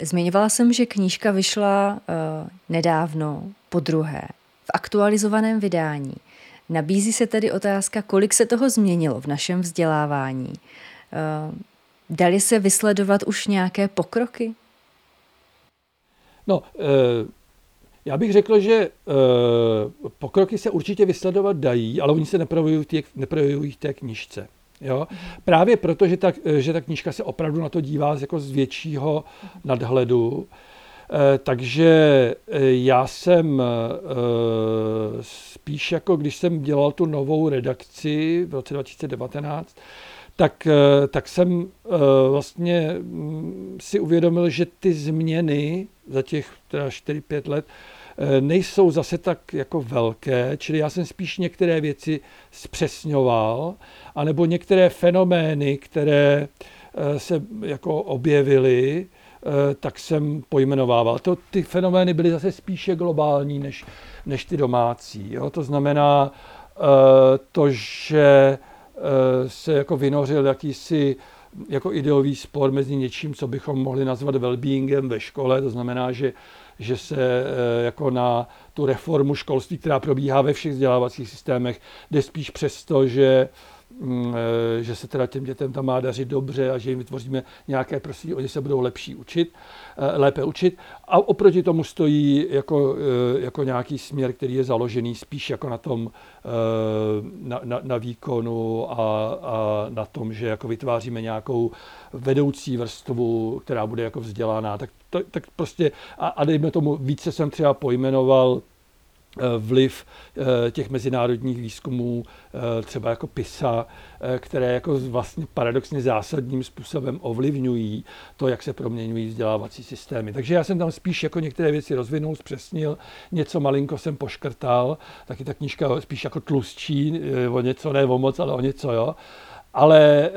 Zmiňovala jsem, že knížka vyšla uh, nedávno, po druhé, v aktualizovaném vydání. Nabízí se tedy otázka, kolik se toho změnilo v našem vzdělávání dali se vysledovat už nějaké pokroky? No, eh, já bych řekl, že eh, pokroky se určitě vysledovat dají, ale oni se neprojevují v té knižce. Jo? Právě proto, že ta, že ta knížka se opravdu na to dívá jako z většího nadhledu. Takže já jsem spíš jako, když jsem dělal tu novou redakci v roce 2019, tak, eh, tak jsem eh, vlastně mm, si uvědomil, že ty změny za těch 4-5 let eh, nejsou zase tak jako velké, čili já jsem spíš některé věci zpřesňoval, anebo některé fenomény, které se jako objevily, tak jsem pojmenovával. To, ty fenomény byly zase spíše globální než, než ty domácí. Jo? To znamená to, že se jako vynořil jakýsi jako ideový spor mezi něčím, co bychom mohli nazvat well-beingem ve škole, to znamená, že, že se eh, jako na tu reformu školství, která probíhá ve všech vzdělávacích systémech, jde spíš přesto, že eh, že se teda těm dětem tam má dařit dobře a že jim vytvoříme nějaké prostředí, oni se budou lepší učit, eh, lépe učit. A oproti tomu stojí jako, eh, jako nějaký směr, který je založený spíš jako na tom, na, na, na výkonu a, a na tom, že jako vytváříme nějakou vedoucí vrstvu, která bude jako vzdělaná. Tak, to, tak prostě, a, a dejme tomu, více jsem třeba pojmenoval Eh, vliv eh, těch mezinárodních výzkumů, eh, třeba jako PISA, které jako vlastně paradoxně zásadním způsobem ovlivňují to, jak se proměňují vzdělávací systémy. Takže já jsem tam spíš jako některé věci rozvinul, zpřesnil, něco malinko jsem poškrtal, taky ta knížka spíš jako tlustší, o něco, ne o moc, ale o něco, jo. Ale e,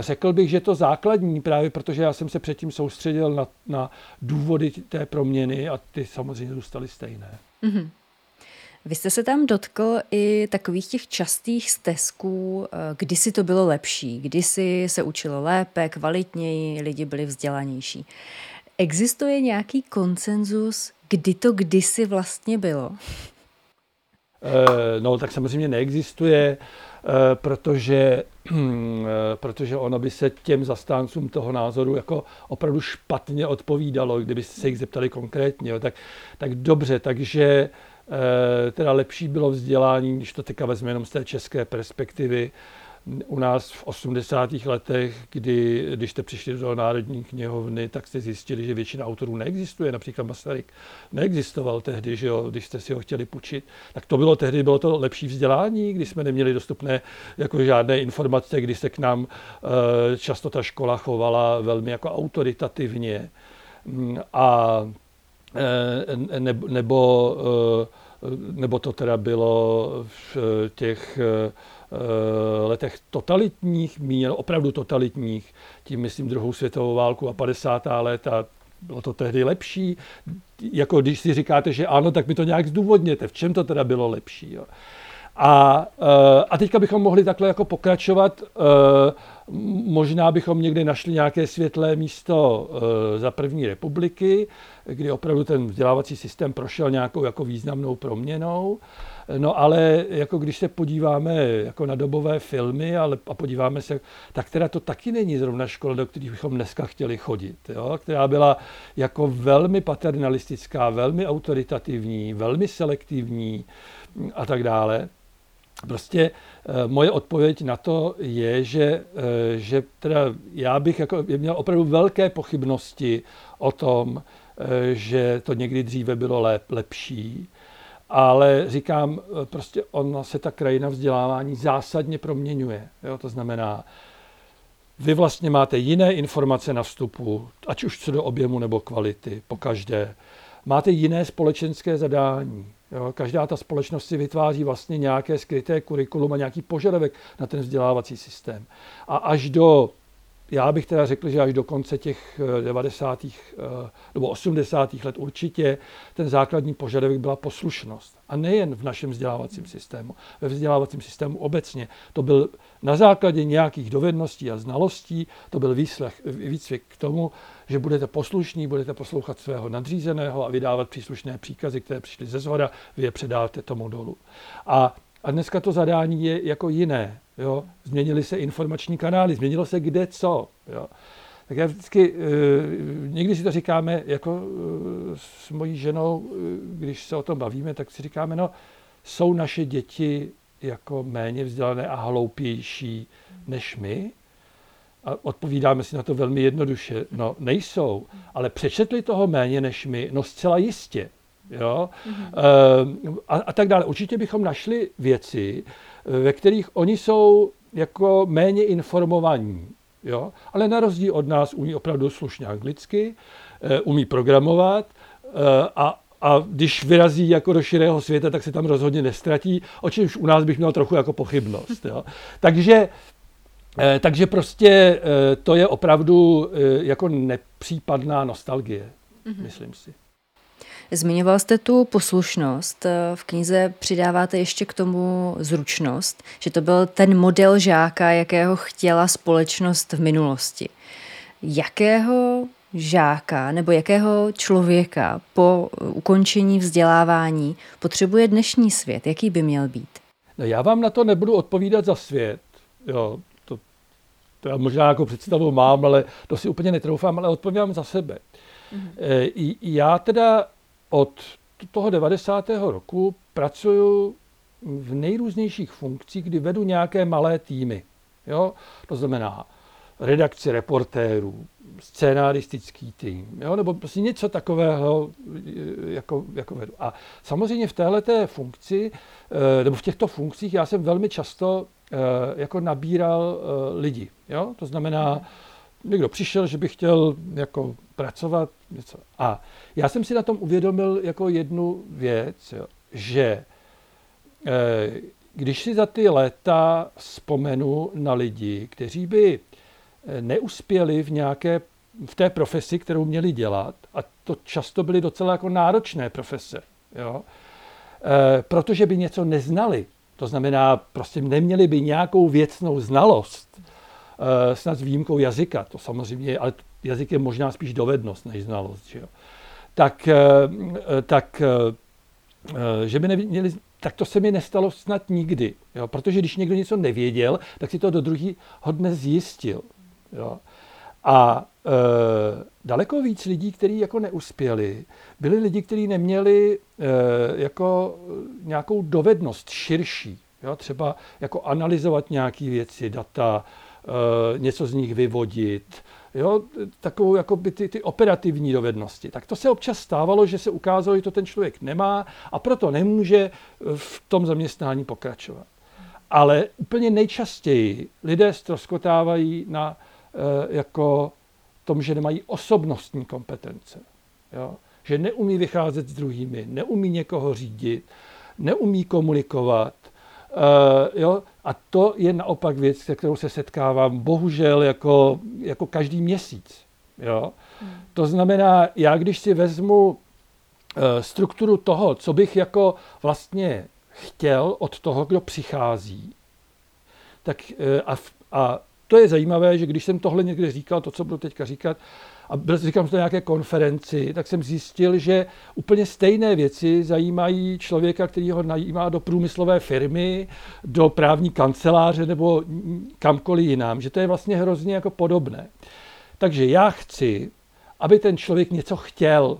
řekl bych, že to základní, právě protože já jsem se předtím soustředil na, na důvody té proměny a ty samozřejmě zůstaly stejné. Mm-hmm. Vy jste se tam dotkl i takových těch častých stezků, eh, kdysi to bylo lepší, kdysi se učilo lépe, kvalitněji, lidi byli vzdělanější. Existuje nějaký konsenzus, kdy to kdysi vlastně bylo? Eh, no, tak samozřejmě neexistuje, eh, protože, protože ono by se těm zastáncům toho názoru jako opravdu špatně odpovídalo, kdyby se jich zeptali konkrétně. Tak, tak dobře, takže teda lepší bylo vzdělání, když to teďka vezme jenom z té české perspektivy, u nás v 80. letech, kdy, když jste přišli do Národní knihovny, tak jste zjistili, že většina autorů neexistuje. Například Masaryk neexistoval tehdy, že jo, když jste si ho chtěli půjčit. Tak to bylo tehdy, bylo to lepší vzdělání, když jsme neměli dostupné jako žádné informace, kdy se k nám eh, často ta škola chovala velmi jako autoritativně. Mm, a eh, nebo, eh, nebo to teda bylo v těch Eh, letech totalitních, míněno opravdu totalitních, tím myslím druhou světovou válku a 50. léta, bylo to tehdy lepší. Jako když si říkáte, že ano, tak mi to nějak zdůvodněte, v čem to teda bylo lepší. Jo. A, a teďka bychom mohli takhle jako pokračovat. Eh, možná bychom někdy našli nějaké světlé místo za první republiky, kdy opravdu ten vzdělávací systém prošel nějakou jako významnou proměnou. No ale jako když se podíváme jako na dobové filmy ale, a podíváme se, tak teda to taky není zrovna škola, do které bychom dneska chtěli chodit, jo? která byla jako velmi paternalistická, velmi autoritativní, velmi selektivní a tak dále. Prostě e, moje odpověď na to je, že, e, že teda já bych jako měl opravdu velké pochybnosti o tom, e, že to někdy dříve bylo lep, lepší ale říkám, eh, prostě ona se ta krajina vzdělávání zásadně proměňuje. Jo? To znamená, vy vlastně máte jiné informace na vstupu, ať už co do objemu nebo kvality, po každé. Máte jiné společenské zadání. Jo? Každá ta společnost si vytváří vlastně nějaké skryté kurikulum a nějaký požadavek na ten vzdělávací systém. A až do já bych teda řekl, že až do konce těch 90. Eh, eh, nebo 80. let určitě ten základní požadavek byla poslušnost. A nejen v našem vzdělávacím systému, ve vzdělávacím systému obecně. To byl na základě nějakých dovedností a znalostí, to byl výslech, výcvik k tomu, že budete poslušní, budete poslouchat svého nadřízeného a vydávat příslušné příkazy, které přišly ze zhora, vy je předáte tomu dolu. A, a dneska to zadání je jako jiné. Jo? Změnily se informační kanály, změnilo se kde co. Jo? Tak já vždycky, eh, někdy si to říkáme jako eh, s mojí ženou, eh, když se o tom bavíme, tak si říkáme, no, jsou naše děti jako méně vzdělané a hloupější než my? A odpovídáme si na to velmi jednoduše. No, nejsou, ale přečetli toho méně než my? No, zcela jistě. Jo? Mm-hmm. A, a tak dále. Určitě bychom našli věci, ve kterých oni jsou jako méně informovaní. Jo? Ale na rozdíl od nás umí opravdu slušně anglicky, eh, umí programovat eh, a, a když vyrazí jako do širého světa, tak se tam rozhodně nestratí, o čemž u nás bych měl trochu jako pochybnost. Jo? Takže, eh, takže prostě to je opravdu jako nepřípadná nostalgie, mm-hmm. myslím si. Zmiňoval jste tu poslušnost. V knize přidáváte ještě k tomu zručnost, že to byl ten model žáka, jakého chtěla společnost v minulosti. Jakého žáka nebo jakého člověka po ukončení vzdělávání potřebuje dnešní svět? Jaký by měl být? No já vám na to nebudu odpovídat za svět. Jo, to, já možná jako představu mám, ale to si úplně netroufám, ale odpovídám za sebe. Mm-hmm. Já teda od toho 90. roku pracuju v nejrůznějších funkcích, kdy vedu nějaké malé týmy. Jo? To znamená redakci reportérů, scénaristický tým, jo? nebo prostě něco takového jako, jako vedu. A samozřejmě v této funkci, eh, nebo v těchto funkcích já jsem velmi často eh, jako nabíral eh, lidi. Jo? To znamená, někdo přišel, že by chtěl jako pracovat něco. A já jsem si na tom uvědomil jako jednu věc, jo, že eh, když si za ty léta vzpomenu na lidi, kteří by eh, neuspěli v nějaké v té profesi, kterou měli dělat, a to často byly docela jako náročné profese, jo, e, protože by něco neznali. To znamená, prostě neměli by nějakou věcnou znalost, e, snad s výjimkou jazyka, to samozřejmě, ale jazyk je možná spíš dovednost než znalost. Že jo tak, eh, tak eh, že by neměli, tak to se mi nestalo snad nikdy. Jo? Protože když někdo něco nevěděl, tak si to do druhého dne zjistil. Jo? A daleko víc lidí, kteří jako neuspěli, byli lidi, kteří neměli e, jako nějakou dovednost širší. Jo? Třeba jako analyzovat nějaké věci, data, něco z nich vyvodit, jo, takovou jako by ty, ty operativní dovednosti. Tak to se občas stávalo, že se ukázalo, že to ten člověk nemá a proto nemůže v tom zaměstnání pokračovat. Ale úplně nejčastěji lidé stroskotávají na jako tom, že nemají osobnostní kompetence. Jo? Že neumí vycházet s druhými, neumí někoho řídit, neumí komunikovat. E, jo? A to je naopak věc, se kterou se setkávám bohužel jako, jako každý měsíc. Jo? Hmm. To znamená, já když si vezmu e, strukturu toho, co bych jako vlastně chtěl od toho, kdo přichází, tak e, a, a to je zajímavé, že když jsem tohle někde říkal, to, co budu teďka říkat, a byl, říkám to na nějaké konferenci, tak jsem zjistil, že úplně stejné věci zajímají člověka, který ho najímá do průmyslové firmy, do právní kanceláře nebo kamkoliv jinam, že to je vlastně hrozně jako podobné. Takže já chci, aby ten člověk něco chtěl,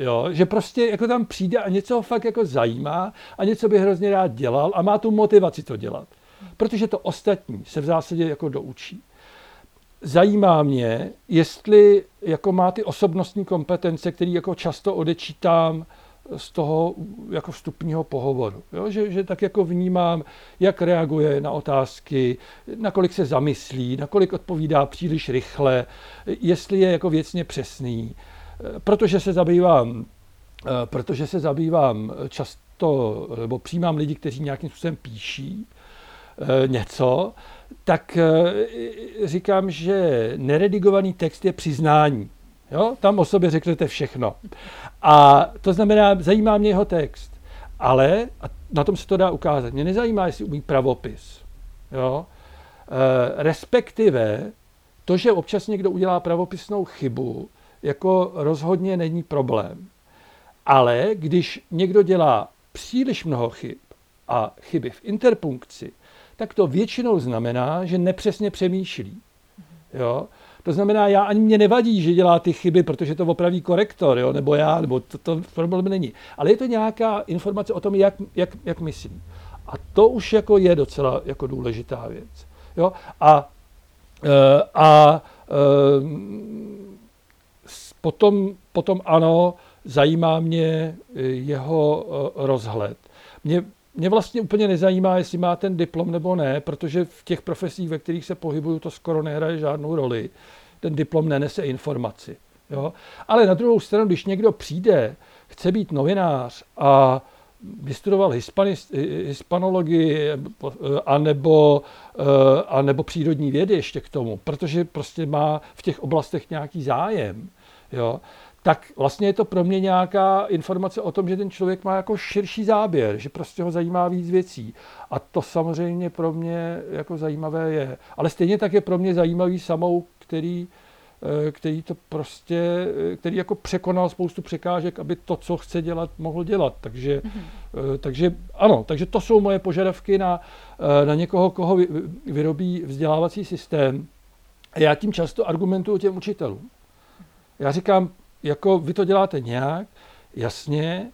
Jo, že prostě jako tam přijde a něco ho fakt jako zajímá a něco by hrozně rád dělal a má tu motivaci to dělat. Protože to ostatní se v zásadě jako doučí zajímá mě, jestli jako má ty osobnostní kompetence, které jako často odečítám z toho jako vstupního pohovoru. Jo? Že, že tak jako vnímám, jak reaguje na otázky, nakolik se zamyslí, nakolik odpovídá příliš rychle, jestli je jako věcně přesný. Protože se zabývám, protože se zabývám často, nebo přijímám lidi, kteří nějakým způsobem píší eh, něco, tak eh, říkám, že neredigovaný text je přiznání. Jo? Tam o sobě řeknete všechno. A to znamená, zajímá mě jeho text. Ale, a na tom se to dá ukázat, mě nezajímá, jestli umí pravopis. Jo? E, respektive to, že občas někdo udělá pravopisnou chybu, jako rozhodně není problém. Ale když někdo dělá příliš mnoho chyb a chyby v interpunkci, tak to většinou znamená, že nepřesně přemýšlí. Jo? To znamená, já ani mě nevadí, že dělá ty chyby, protože to opraví korektor, jo? nebo já, nebo to, to problém není. Ale je to nějaká informace o tom, jak, jak, jak myslí. A to už jako je docela jako důležitá věc. Jo? A, e, a e, potom, potom ano, zajímá mě jeho e, rozhled. Mě mě vlastně úplně nezajímá, jestli má ten diplom nebo ne, protože v těch profesích, ve kterých se pohybuju, to skoro nehraje žádnou roli. Ten diplom nenese informaci. Jo? Ale na druhou stranu, když někdo přijde, chce být novinář a vystudoval hispanologii anebo, eh, anebo přírodní vědy ještě k tomu, protože prostě má v těch oblastech nějaký zájem, jo, tak vlastně je to pro mě nějaká informace o tom, že ten člověk má jako širší záběr, že prostě ho zajímá víc věcí. A to samozřejmě pro mě jako zajímavé je. Ale stejně tak je pro mě zajímavý samou, který, eh, který to prostě, eh, který jako překonal spoustu překážek, aby to, co chce dělat, mohl dělat. Takže, mm-hmm. takže ano, takže to jsou moje požadavky na, na někoho, koho vyrobí vzdělávací systém. A já tím často argumentuju těm učitelům. Já říkám, jako vy to děláte nějak, jasně,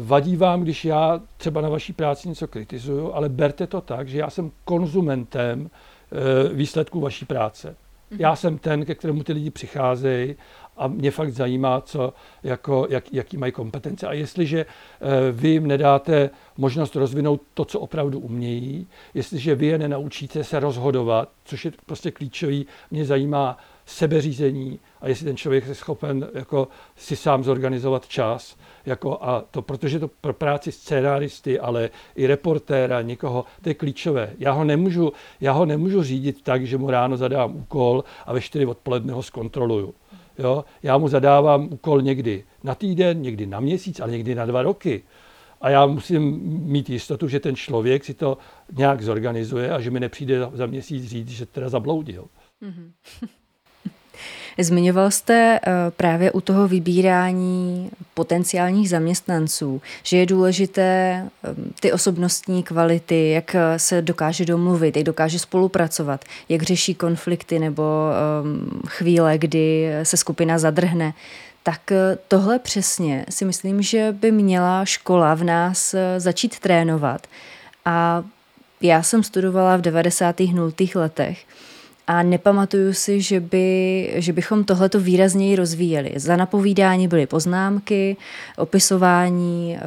vadí vám, když já třeba na vaší práci něco kritizuju, ale berte to tak, že já jsem konzumentem eh, výsledků vaší práce. Já mhm. jsem ten, ke kterému ty lidi přicházejí a mě fakt zajímá, co, jako, jak, jaký mají kompetence. A jestliže eh, vy jim nedáte možnost rozvinout to, co opravdu umějí, jestliže vy je nenaučíte se rozhodovat, což je prostě klíčový, mě zajímá sebeřízení a jestli ten člověk je schopen jako si sám zorganizovat čas, jako a to, protože to pro práci scénáristy, ale i reportéra, někoho, to je klíčové. Já ho nemůžu, já ho nemůžu řídit tak, že mu ráno zadám úkol a ve 4 odpoledne ho zkontroluju. Jo? Já mu zadávám úkol někdy na týden, někdy na měsíc, ale někdy na dva roky. A já musím mít jistotu, že ten člověk si to nějak zorganizuje a že mi nepřijde za měsíc říct, že teda zabloudil. Mm-hmm. Zmiňoval jste eh, právě u toho vybírání potenciálních zaměstnanců, že je důležité eh, ty osobnostní kvality, jak eh, se dokáže domluvit, jak dokáže spolupracovat, jak řeší konflikty nebo chvíle, kdy se skupina zadrhne. Tak tohle přesně si myslím, že by měla škola v nás začít trénovat. A já jsem studovala v 90. 0. letech a nepamatuju si, že, by, že bychom tohleto výrazněji rozvíjeli. Za napovídání byly poznámky, opisování, eh,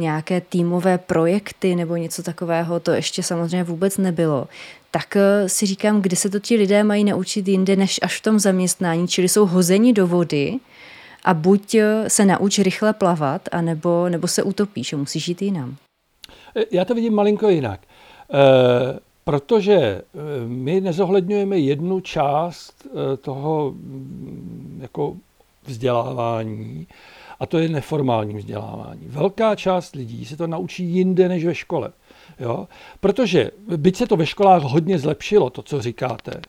nějaké týmové projekty nebo něco takového, to ještě samozřejmě vůbec nebylo. Tak eh, si říkám, kdy se to ti lidé mají naučit jinde, než až v tom zaměstnání, čili jsou hozeni do vody a buď eh, se nauč rychle plavat, anebo, nebo se utopíš, že musíš jít jinam. Já to vidím malinko jinak. E, protože eh, my nezohledňujeme jednu část e, toho mm, jako vzdělávání, a to je neformální vzdělávání. Velká část lidí se to naučí jinde než ve škole. Jo? Protože byť se to ve školách hodně zlepšilo, to, co říkáte,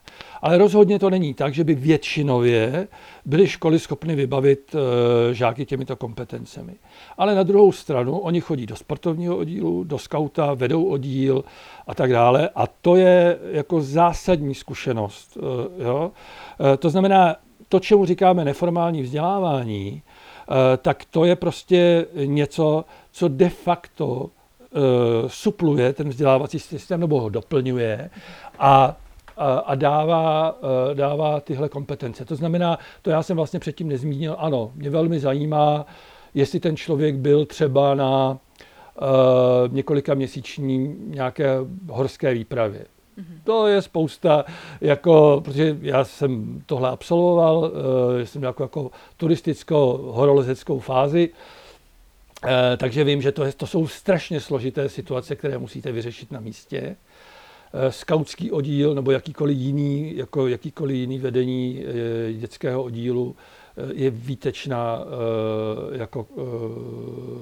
ale rozhodně to není tak, že by většinově byly školy schopny vybavit e, žáky těmito kompetencemi. Ale na druhou stranu, oni chodí do sportovního oddílu, do skauta, vedou oddíl a tak dále. A to je jako zásadní zkušenost. E, jo? E, to znamená, to, čemu říkáme neformální vzdělávání, tak to je prostě něco, co de facto supluje ten vzdělávací systém nebo ho doplňuje a a dává, e, dává tyhle kompetence. To znamená, to já jsem vlastně předtím nezmínil, ano, mě velmi zajímá, jestli ten člověk byl třeba na uh, několika měsíční nějaké horské výpravě. Mm-hmm. To je spousta, jako, protože já jsem tohle absolvoval, uh, jsem jako, jako turisticko-horolezeckou fázi, uh, takže vím, že to, je, to jsou strašně složité situace, které musíte vyřešit na místě. Eh, skautský oddíl nebo jakýkoliv jiný, jako jakýkoliv jiný vedení eh, dětského oddílu eh, je výtečná jako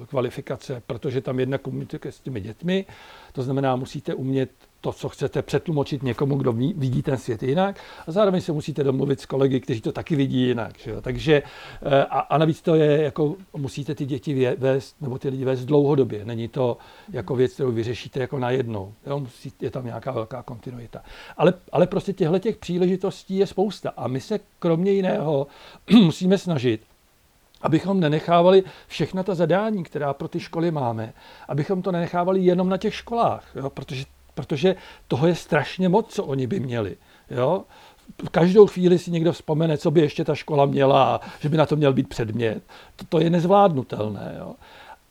kvalifikace, protože tam jedna komunikuje s těmi dětmi, to znamená, musíte umět to, co chcete přetlumočit někomu, kdo vidí ten svět jinak a zároveň se musíte domluvit s kolegy, kteří to taky vidí jinak. Že jo? Takže eh, a, a navíc to je, jako musíte ty děti vést, nebo ty lidi vést dlouhodobě. Není to jako věc, kterou vyřešíte jako najednou. Jo? Musí, je tam nějaká velká kontinuita. Ale, ale prostě těchto těch příležitostí je spousta a my se kromě jiného musíme snažit, abychom nenechávali všechna ta zadání, která pro ty školy máme, abychom to nenechávali jenom na těch školách, jo? protože protože toho je strašně moc, co oni by měli. Jo? Každou chvíli si někdo vzpomene, co by ještě ta škola měla, že by na to měl být předmět. To, to je nezvládnutelné. Jo?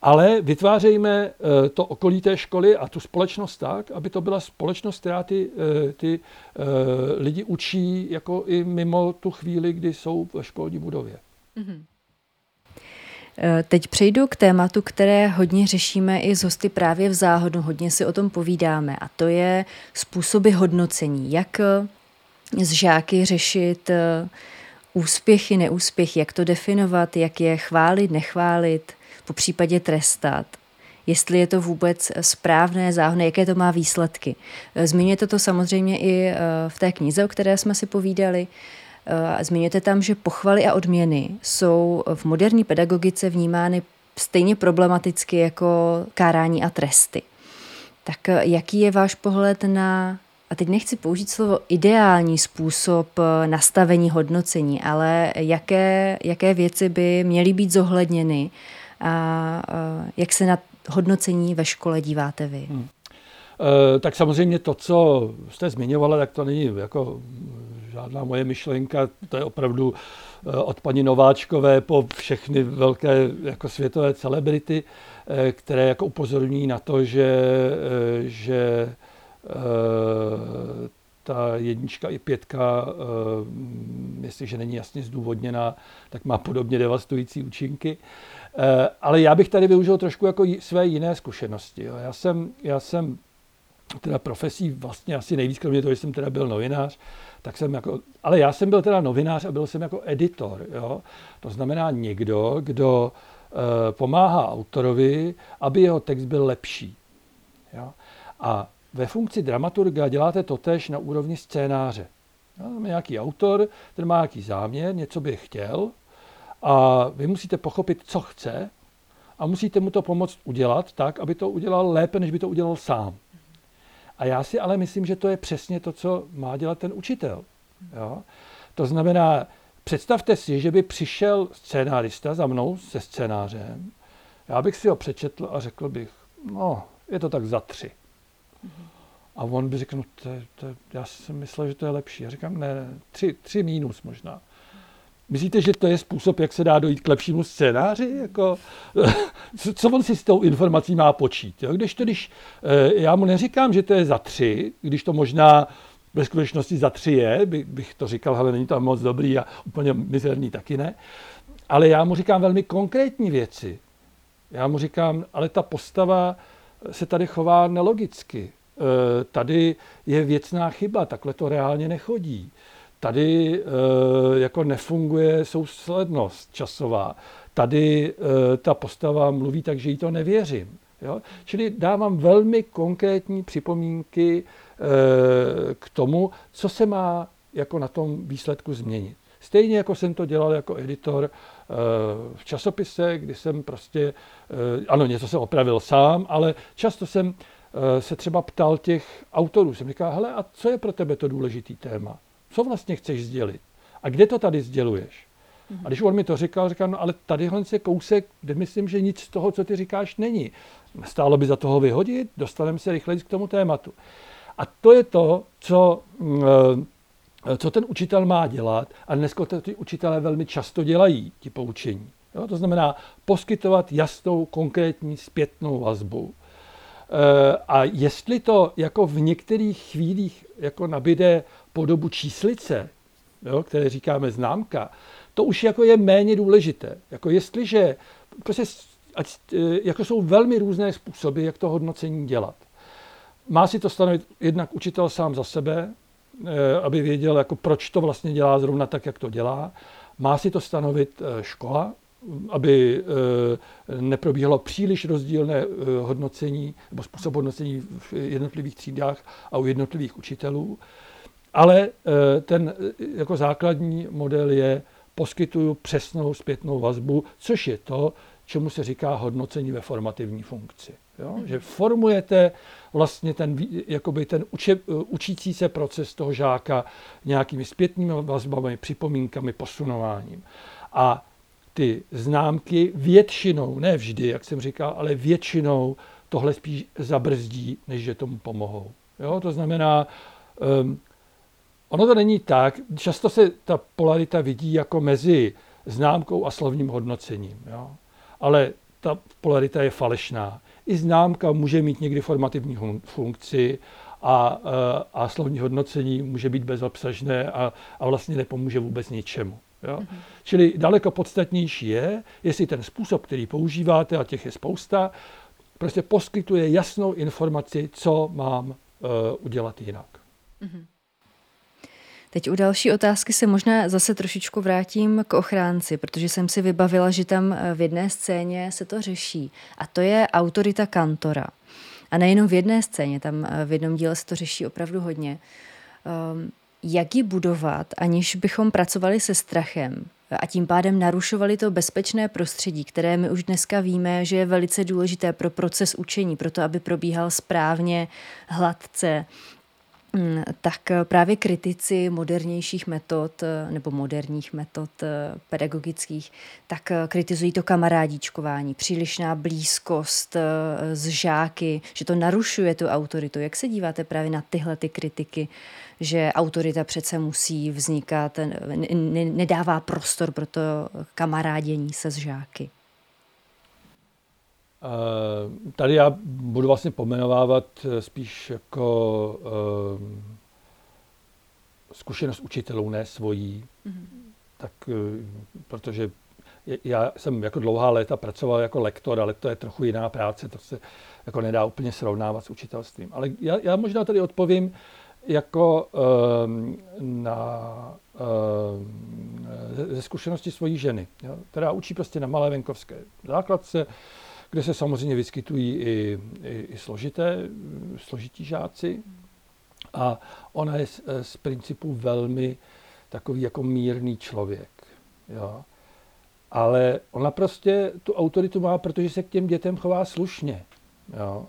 Ale vytvářejme eh, to okolí té školy a tu společnost tak, aby to byla společnost, která ty, eh, ty eh, lidi učí jako i mimo tu chvíli, kdy jsou ve školní budově. Mm-hmm. Eh, teď přejdu k tématu, které hodně řešíme i z hosty právě v záhodu, hodně si o tom povídáme a to je způsoby hodnocení. Jak z eh, žáky řešit eh, úspěchy, neúspěchy, jak to definovat, jak je chválit, nechválit, po případě trestat jestli je to vůbec správné, záhodné, jaké to má výsledky. Zmiňujete to samozřejmě i v té knize, o které jsme si povídali. Zmiňujete tam, že pochvaly a odměny jsou v moderní pedagogice vnímány stejně problematicky jako kárání a tresty. Tak jaký je váš pohled na, a teď nechci použít slovo ideální způsob nastavení hodnocení, ale jaké, jaké věci by měly být zohledněny a jak se na hodnocení ve škole díváte vy? Hmm. Tak samozřejmě to, co jste zmiňovala, tak to není jako žádná moje myšlenka, to je opravdu eh, od paní Nováčkové po všechny velké jako světové celebrity, eh, které jako upozorňují na to, že, eh, že ta jednička i pětka, jestliže není jasně zdůvodněná, tak má podobně devastující účinky. Ale já bych tady využil trošku jako své jiné zkušenosti. Já jsem, já jsem teda profesí vlastně asi nejvíc, kromě toho, že jsem teda byl novinář, tak jsem jako, ale já jsem byl teda novinář a byl jsem jako editor, jo? to znamená někdo, kdo e, pomáhá autorovi, aby jeho text byl lepší. Jo? A ve funkci dramaturga děláte to tež na úrovni scénáře. Jo? Nějaký autor, ten má nějaký záměr, něco by chtěl a vy musíte pochopit, co chce a musíte mu to pomoct udělat tak, aby to udělal lépe, než by to udělal sám. A já si ale myslím, že to je přesně to, co má dělat ten učitel. Jo? To znamená, představte si, že by přišel scénárista za mnou se scénářem, já bych si ho přečetl a řekl bych, no, je to tak za tři. A on by řekl, no to, to, já jsem myslel, že to je lepší. Já říkám, ne, tři, tři mínus možná. Myslíte, že to je způsob, jak se dá dojít k lepšímu scénáři? Jako, co, on si s tou informací má počít? Jo? Když to, když, eh, já mu neříkám, že to je za tři, když to možná ve skutečnosti za tři je, by, bych to říkal, ale není to moc dobrý a úplně mizerný taky ne. Ale já mu říkám velmi konkrétní věci. Já mu říkám, ale ta postava se tady chová nelogicky. E, tady je věcná chyba, takhle to reálně nechodí. Tady e, jako nefunguje souslednost časová. Tady e, ta postava mluví tak, že jí to nevěřím. Jo? Čili dávám velmi konkrétní připomínky k tomu, co se má jako na tom výsledku změnit. Stejně jako jsem to dělal jako editor v časopise, kdy jsem prostě, ano, něco jsem opravil sám, ale často jsem se třeba ptal těch autorů. Jsem říkal, hele, a co je pro tebe to důležitý téma? Co vlastně chceš sdělit? A kde to tady sděluješ? A když on mi to říkal, říkal, no ale tadyhle je kousek, kde myslím, že nic z toho, co ty říkáš, není. Stálo by za toho vyhodit, dostaneme se rychleji k tomu tématu. A to je to, co, eh, co ten učitel má dělat. A dneska to ty učitelé velmi často dělají, ti poučení. Jo, to znamená poskytovat jasnou, konkrétní zpětnou vazbu. Eh, a jestli to jako v některých chvílích jako nabide podobu číslice, jo, které říkáme známka, to už jako je méně důležité. Jako jestliže, prostě, ať, eh, jako jsou velmi různé způsoby, jak to hodnocení dělat. Má si to stanovit jednak učitel sám za sebe, eh, aby věděl, jako proč to vlastně dělá zrovna tak, jak to dělá. Má si to stanovit eh, škola, aby neprobíhalo příliš rozdílné hodnocení nebo způsob hodnocení v jednotlivých třídách a u jednotlivých učitelů. Ale ten jako základní model je poskytuju přesnou zpětnou vazbu, což je to, čemu se říká hodnocení ve formativní funkci. Jo? Že formujete vlastně ten, jakoby ten uče, učící se proces toho žáka nějakými zpětnými vazbami, připomínkami, posunováním. A ty známky většinou, ne vždy, jak jsem říkal, ale většinou tohle spíš zabrzdí, než že tomu pomohou. Jo? To znamená, um, Ono to není tak, často se ta polarita vidí jako mezi známkou a slovním hodnocením. Jo? Ale ta polarita je falešná. I známka může mít někdy formativní funkci a, eh, a slovní hodnocení může být bezobsažné a, a vlastně nepomůže vůbec ničemu. Jo? Mm-hmm. Čili daleko podstatnější je, jestli ten způsob, který používáte, a těch je spousta, prostě poskytuje jasnou informaci, co mám uh, udělat jinak. Mm-hmm. Teď u další otázky se možná zase trošičku vrátím k ochránci, protože jsem si vybavila, že tam eh, v jedné scéně se to řeší. A to je autorita kantora. A nejenom v jedné scéně, tam eh, v jednom díle se to řeší opravdu hodně. Um, jak ji budovat, aniž bychom pracovali se strachem a tím pádem narušovali to bezpečné prostředí, které my už dneska víme, že je velice důležité pro proces učení, pro to, aby probíhal správně, hladce, tak právě kritici modernějších metod eh, nebo moderních metod eh, pedagogických, tak eh, kritizují to kamarádičkování, přílišná blízkost z žáky, že to narušuje tu autoritu. Jak se díváte právě na tyhle ty kritiky, že autorita přece musí vznikat, nedává prostor pro to kamarádění se s žáky? Eh, tady já budu vlastně pomenovávat eh, spíš jako uh, zkušenost učitelů, ne svojí. Mm-hmm. Tak, protože já jsem jako dlouhá léta pracoval jako lektor, ale to je trochu jiná práce, to se jako nedá úplně srovnávat s učitelstvím. Ale já, já možná tady odpovím jako um, na, um, ze zkušenosti svojí ženy, jo, která učí prostě na malé venkovské základce, kde se samozřejmě vyskytují i, i, i složité, složití žáci. A ona je z, z principu velmi takový jako mírný člověk. Jo. Ale ona prostě tu autoritu má, protože se k těm dětem chová slušně. Jo.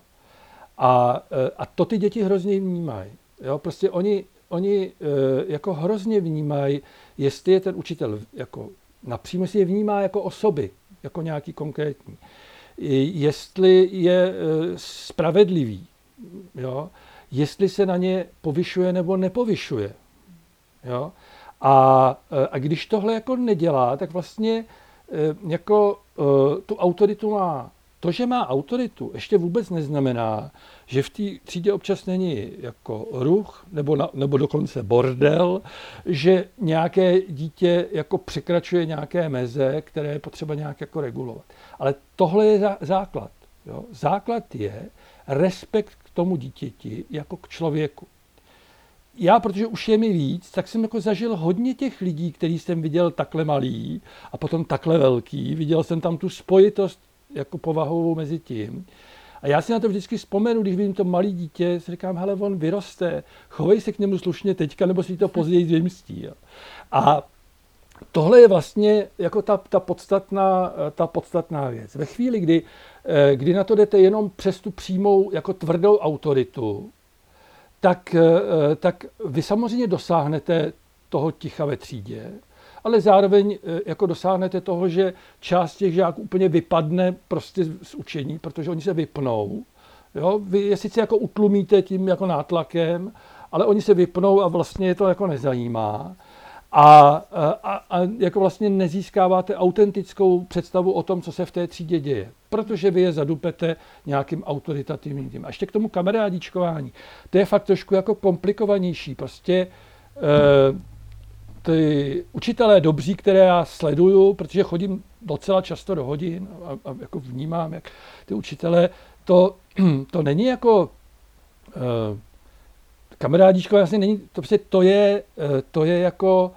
A, a to ty děti hrozně vnímají. Jo. Prostě oni, oni e, jako hrozně vnímají, jestli je ten učitel jako napřímo si je vnímá jako osoby, jako nějaký konkrétní jestli je e, spravedlivý, jo? jestli se na ně povyšuje nebo nepovyšuje. Jo? A, a když tohle jako nedělá, tak vlastně jako tu autoritu má. To, že má autoritu, ještě vůbec neznamená, že v té třídě občas není jako ruch nebo, na, nebo dokonce bordel, že nějaké dítě jako překračuje nějaké meze, které je potřeba nějak jako regulovat. Ale tohle je zá, základ. Jo? Základ je respekt k tomu dítěti jako k člověku. Já, protože už je mi víc, tak jsem jako zažil hodně těch lidí, který jsem viděl takhle malý a potom takhle velký. Viděl jsem tam tu spojitost jako povahovou mezi tím. A já si na to vždycky vzpomenu, když vidím to malé dítě, si říkám, hele, on vyroste, chovej se k němu slušně teďka, nebo si to později vymstí. Jo. A tohle je vlastně jako ta, ta, podstatná, ta podstatná věc. Ve chvíli, kdy, eh, kdy na to jdete jenom přes tu přímou jako tvrdou autoritu, tak, eh, tak vy samozřejmě dosáhnete toho ticha ve třídě, ale zároveň eh, jako dosáhnete toho, že část těch žáků úplně vypadne prostě z učení, protože oni se vypnou. Jo? Vy je sice jako utlumíte tím jako nátlakem, ale oni se vypnou a vlastně je to jako nezajímá. A, a, a jako vlastně nezískáváte autentickou představu o tom, co se v té třídě děje, protože vy je zadupete nějakým autoritativním tím. A ještě k tomu kamarádičkování. To je fakt trošku jako komplikovanější. Prostě e, ty učitelé dobří, které já sleduju, protože chodím docela často do hodin a, a jako vnímám, jak ty učitelé, to, to není jako uh, kamarádičko, vlastně není, to, prostě to, je, uh, to je jako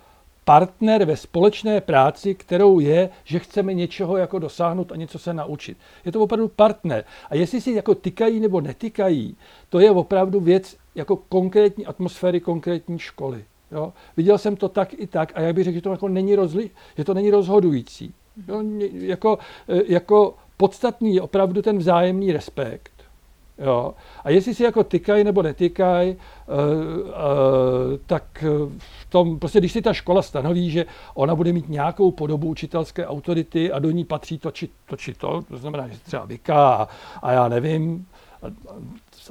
partner ve společné práci, kterou je, že chceme něčeho jako dosáhnout a něco se naučit. Je to opravdu partner. A jestli si jako tykají nebo netykají, to je opravdu věc jako konkrétní atmosféry konkrétní školy. Jo? Viděl jsem to tak i tak a já bych řekl, že to jako není, rozli, že to není rozhodující. Jo? Jako, e, jako podstatný je opravdu ten vzájemný respekt. Jo. A jestli si jako tykají nebo netykají, uh, uh, tak v tom, prostě když si ta škola stanoví, že ona bude mít nějakou podobu učitelské autority a do ní patří to či to, či to, to znamená, že třeba vyká a, a já nevím,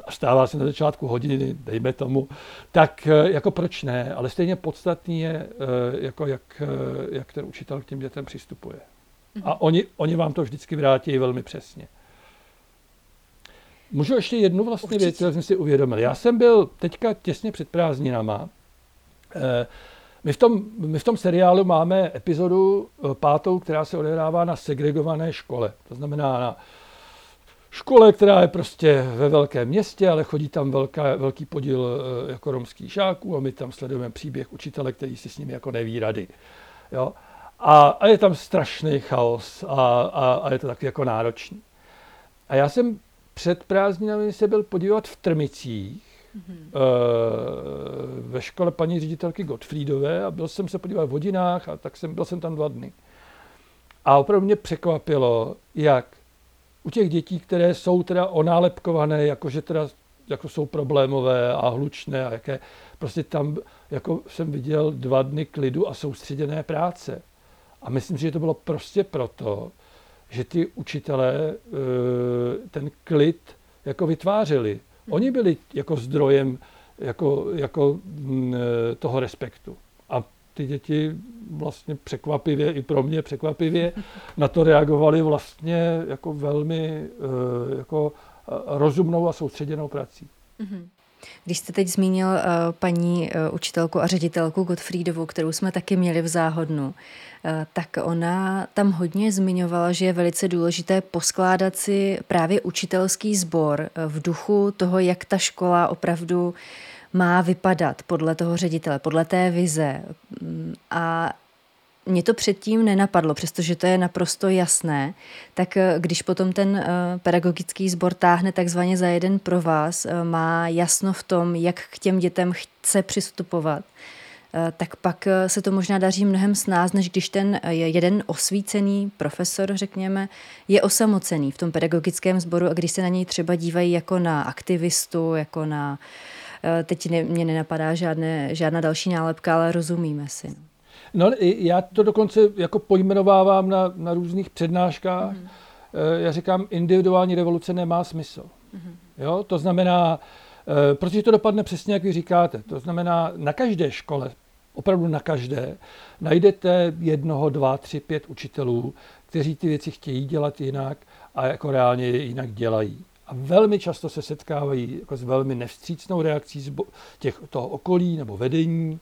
a stává se na začátku hodiny, dejme tomu, tak eh, jako proč ne, ale stejně podstatný je, eh, jako jak, eh, jak ten učitel k těm dětem přistupuje. A mhm. oni, oni vám to vždycky vrátí velmi přesně. Můžu ještě jednu vlastně věc, kterou jsem si uvědomil. Já jsem byl teďka těsně před prázdninama. My v, tom, my v tom seriálu máme epizodu pátou, která se odehrává na segregované škole. To znamená na škole, která je prostě ve velkém městě, ale chodí tam velká, velký podíl e, jako romských žáků a my tam sledujeme příběh učitele, který si s nimi jako neví rady. Jo? A, a je tam strašný chaos a, a, a je to taky jako náročný. A já jsem před prázdninami se byl podívat v Trmicích, mm-hmm. ve škole paní ředitelky Gottfriedové a byl jsem se podívat v hodinách a tak jsem, byl jsem tam dva dny. A opravdu mě překvapilo, jak u těch dětí, které jsou teda onálepkované, jakože teda jako jsou problémové a hlučné a jaké, prostě tam jako jsem viděl dva dny klidu a soustředěné práce. A myslím, že to bylo prostě proto, že ty učitelé eh, ten klid jako vytvářeli. Oni byli jako zdrojem jako, jako mm, eh, toho respektu ty děti vlastně překvapivě, i pro mě překvapivě, na to reagovali vlastně jako velmi eh, jako rozumnou a soustředěnou prací. Mhm. Když jste teď zmínil uh, paní uh, učitelku a ředitelku Gottfriedovou, kterou jsme taky měli v záhodnu, uh, tak ona tam hodně zmiňovala, že je velice důležité poskládat si právě učitelský sbor v duchu toho, jak ta škola opravdu má vypadat podle toho ředitele, podle té vize. A mě to předtím nenapadlo, přestože to je naprosto jasné, tak eh, když potom ten eh, pedagogický sbor táhne takzvaně za jeden pro vás, eh, má jasno v tom, jak k těm dětem chce přistupovat, tak pak se to možná daří mnohem snáz, než když ten jeden osvícený profesor, řekněme, je osamocený v tom pedagogickém sboru a když se na něj třeba dívají jako na aktivistu, jako na teď ne, mě nenapadá žádné, žádná další nálepka, ale rozumíme si. No, já to dokonce jako pojmenovávám na, na různých přednáškách. Mm-hmm. Já říkám, individuální revoluce nemá smysl. Mm-hmm. Jo? To znamená, Eh, protože to dopadne přesně, jak vy říkáte. To znamená, na každé škole, opravdu na každé, najdete jednoho, dva, tři, pět učitelů, kteří ty věci chtějí dělat jinak a jako reálně je jinak dělají. A velmi často se setkávají jako s velmi nevstřícnou reakcí z těch, toho okolí nebo vedení.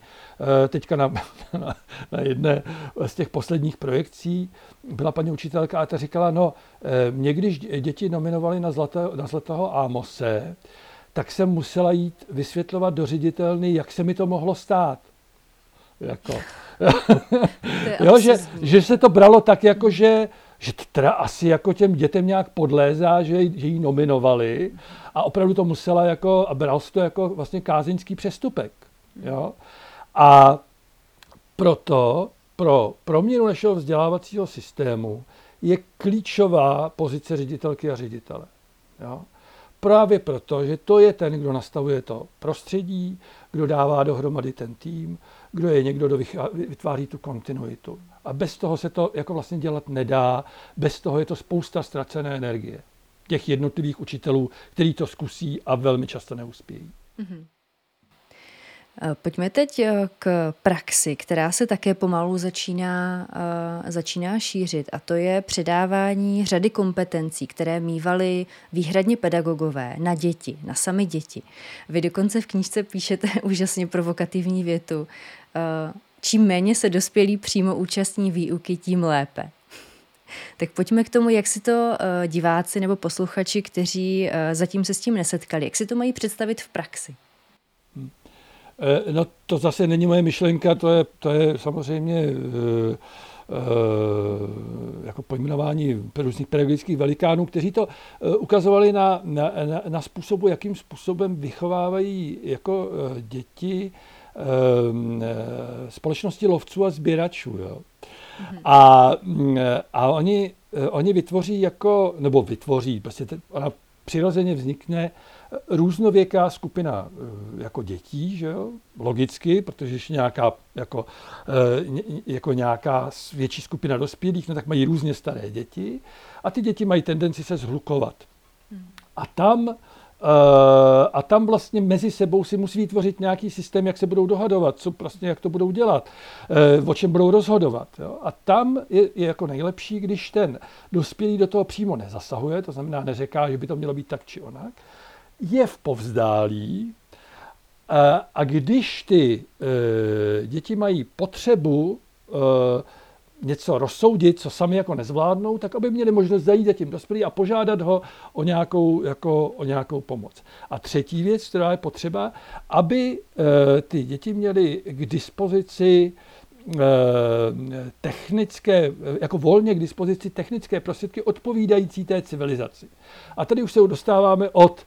Eh, teďka na, na, na jedné z těch posledních projekcí byla paní učitelka a ta říkala, no, eh, mě když děti nominovali na, zlaté, na Zlatého Ámose, tak jsem musela jít vysvětlovat do ředitelny, jak se mi to mohlo stát. Jako. jo, že, že se to bralo tak, jako že, že to teda asi jako těm dětem nějak podlézá, že, že jí nominovali a opravdu to musela jako, a bral se to jako vlastně kázeňský přestupek. Jo? A proto pro proměnu našeho vzdělávacího systému je klíčová pozice ředitelky a ředitele. Jo? Právě proto, že to je ten, kdo nastavuje to prostředí, kdo dává dohromady ten tým, kdo je někdo, kdo vytváří tu kontinuitu. A bez toho se to jako vlastně dělat nedá, bez toho je to spousta ztracené energie těch jednotlivých učitelů, kteří to zkusí a velmi často neuspějí. Mm-hmm. Eh, pojďme teď eh, k praxi, která se také pomalu začíná, uh, začíná šířit a to je předávání řady kompetencí, které mývali výhradně pedagogové na děti, na sami děti. Vy dokonce v knížce píšete úžasně provokativní větu. Čím méně se dospělí přímo účastní výuky, tím lépe. Tak pojďme k tomu, jak si to uh, diváci nebo posluchači, kteří uh, zatím se s tím nesetkali, jak si to mají představit v praxi. Eh, no to zase není moje myšlenka, to je, to je samozřejmě eh, eh, jako pojmenování různých pedagogických velikánů, kteří to ukazovali na, na, na způsobu, jakým způsobem vychovávají jako děti společnosti lovců a sběračů. Jo. Mhm. A, a oni, oni vytvoří jako, nebo vytvoří, prostě ona přirozeně vznikne různověká skupina eh, jako dětí, že jo? logicky, protože je nějaká, jako, eh, jako nějaká větší skupina dospělých, no tak mají různě staré děti a ty děti mají tendenci se zhlukovat. Hmm. A tam eh, a tam vlastně mezi sebou si musí vytvořit nějaký systém, jak se budou dohadovat, co vlastně, jak to budou dělat, o čem budou rozhodovat. Jo? A tam je, je jako nejlepší, když ten dospělý do toho přímo nezasahuje, to znamená neřeká, že by to mělo být tak či onak, je v povzdálí a když ty děti mají potřebu něco rozsoudit, co sami jako nezvládnou, tak aby měli možnost zajít za tím dospělý a požádat ho o nějakou, jako, o nějakou pomoc. A třetí věc, která je potřeba, aby e, ty děti měly k dispozici technické, jako volně k dispozici technické prostředky odpovídající té civilizaci. A tady už se dostáváme od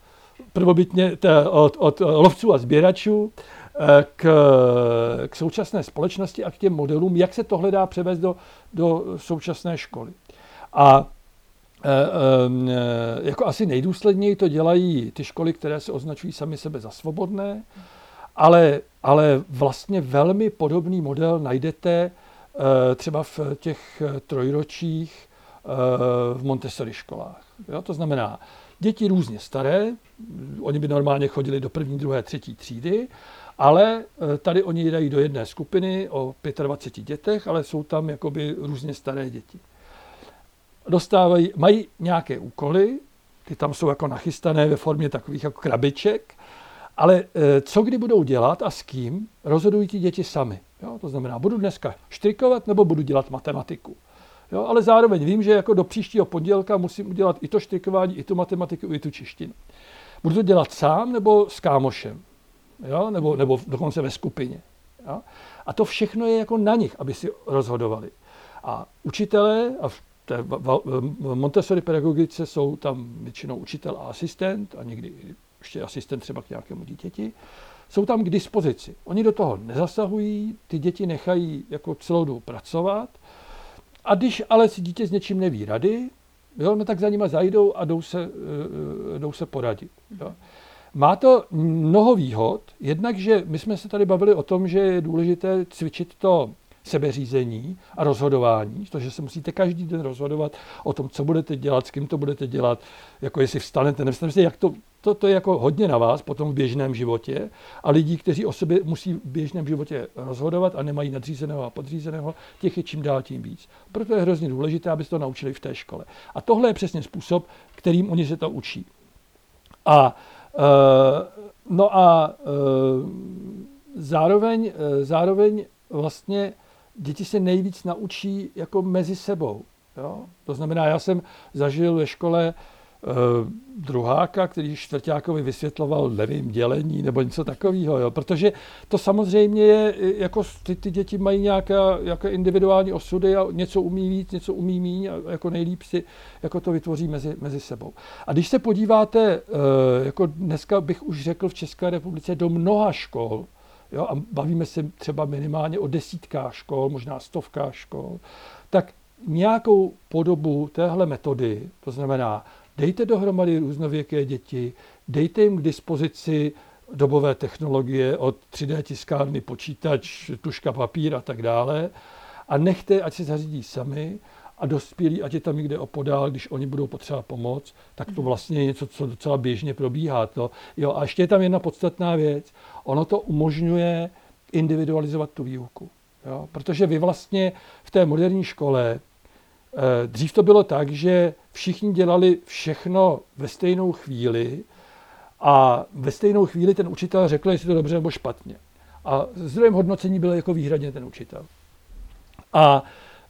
prvobytně od, od lovců a sběračů eh, k, k současné společnosti a k těm modelům, jak se tohle dá převést do, do současné školy. A e, e, jako asi nejdůsledněji to dělají ty školy, které se označují sami sebe za svobodné, ale, ale vlastně velmi podobný model najdete e, třeba v těch trojročích v Montessori školách. Jo? To znamená, Děti různě staré, oni by normálně chodili do první, druhé, třetí třídy, ale eh, tady oni dají do jedné skupiny o 25 dětech, ale jsou tam jakoby různě staré děti. Dostávají, mají nějaké úkoly, ty tam jsou jako nachystané ve formě takových jako krabiček, ale eh, co kdy budou dělat a s kým, rozhodují ti děti sami. Jo? To znamená, budu dneska štrikovat nebo budu dělat matematiku. Jo, ale zároveň vím, že jako do příštího pondělka musím udělat i to štrikování, i tu matematiku, i tu češtinu. Budu to dělat sám nebo s kámošem, jo? Nebo, nebo dokonce ve skupině. Jo? A to všechno je jako na nich, aby si rozhodovali. A učitelé, a v té Montessori pedagogice jsou tam většinou učitel a asistent, a někdy ještě asistent třeba k nějakému dítěti, jsou tam k dispozici. Oni do toho nezasahují, ty děti nechají jako celou dobu pracovat, a když ale si dítě s něčím neví rady, jo, no tak za nima zajdou a jdou se, uh, jdou se poradit. Jo. Má to mnoho výhod, jednak, že my jsme se tady bavili o tom, že je důležité cvičit to sebeřízení a rozhodování, to, že se musíte každý den rozhodovat o tom, co budete dělat, s kým to budete dělat, jako jestli vstanete, nevstanete, jak to to, to je jako hodně na vás potom v běžném životě a lidí, kteří o sobě musí v běžném životě rozhodovat a nemají nadřízeného a podřízeného, těch je čím dál tím víc. Proto je hrozně důležité, aby se to naučili v té škole. A tohle je přesně způsob, kterým oni se to učí. A no a uh, zároveň, uh, zároveň vlastně děti se nejvíc naučí jako mezi sebou. Jo? To znamená, já jsem zažil ve škole druháka, který čtvrtákovi vysvětloval, nevím, dělení nebo něco takového, jo? protože to samozřejmě je, jako ty, ty děti mají nějaké, nějaké individuální osudy a něco umí víc, něco umí míň a jako nejlíp si jako to vytvoří mezi, mezi sebou. A když se podíváte, uh, jako dneska bych už řekl v České republice, do mnoha škol, jo, a bavíme se třeba minimálně o desítkách škol, možná stovkách škol, tak nějakou podobu téhle metody, to znamená, dejte dohromady různověké děti, dejte jim k dispozici dobové technologie od 3D tiskárny, počítač, tuška, papír a tak dále a nechte, ať se zařídí sami a dospělí, ať je tam někde opodál, když oni budou potřebovat pomoc, tak to mhm. vlastně je něco, co docela běžně probíhá. To. Jo, a ještě je tam jedna podstatná věc. Ono to umožňuje individualizovat tu výuku. Jo? Protože vy vlastně v té moderní škole, dřív to bylo tak, že všichni dělali všechno ve stejnou chvíli a ve stejnou chvíli ten učitel řekl, jestli to dobře nebo špatně. A zdrojem hodnocení byl jako výhradně ten učitel. A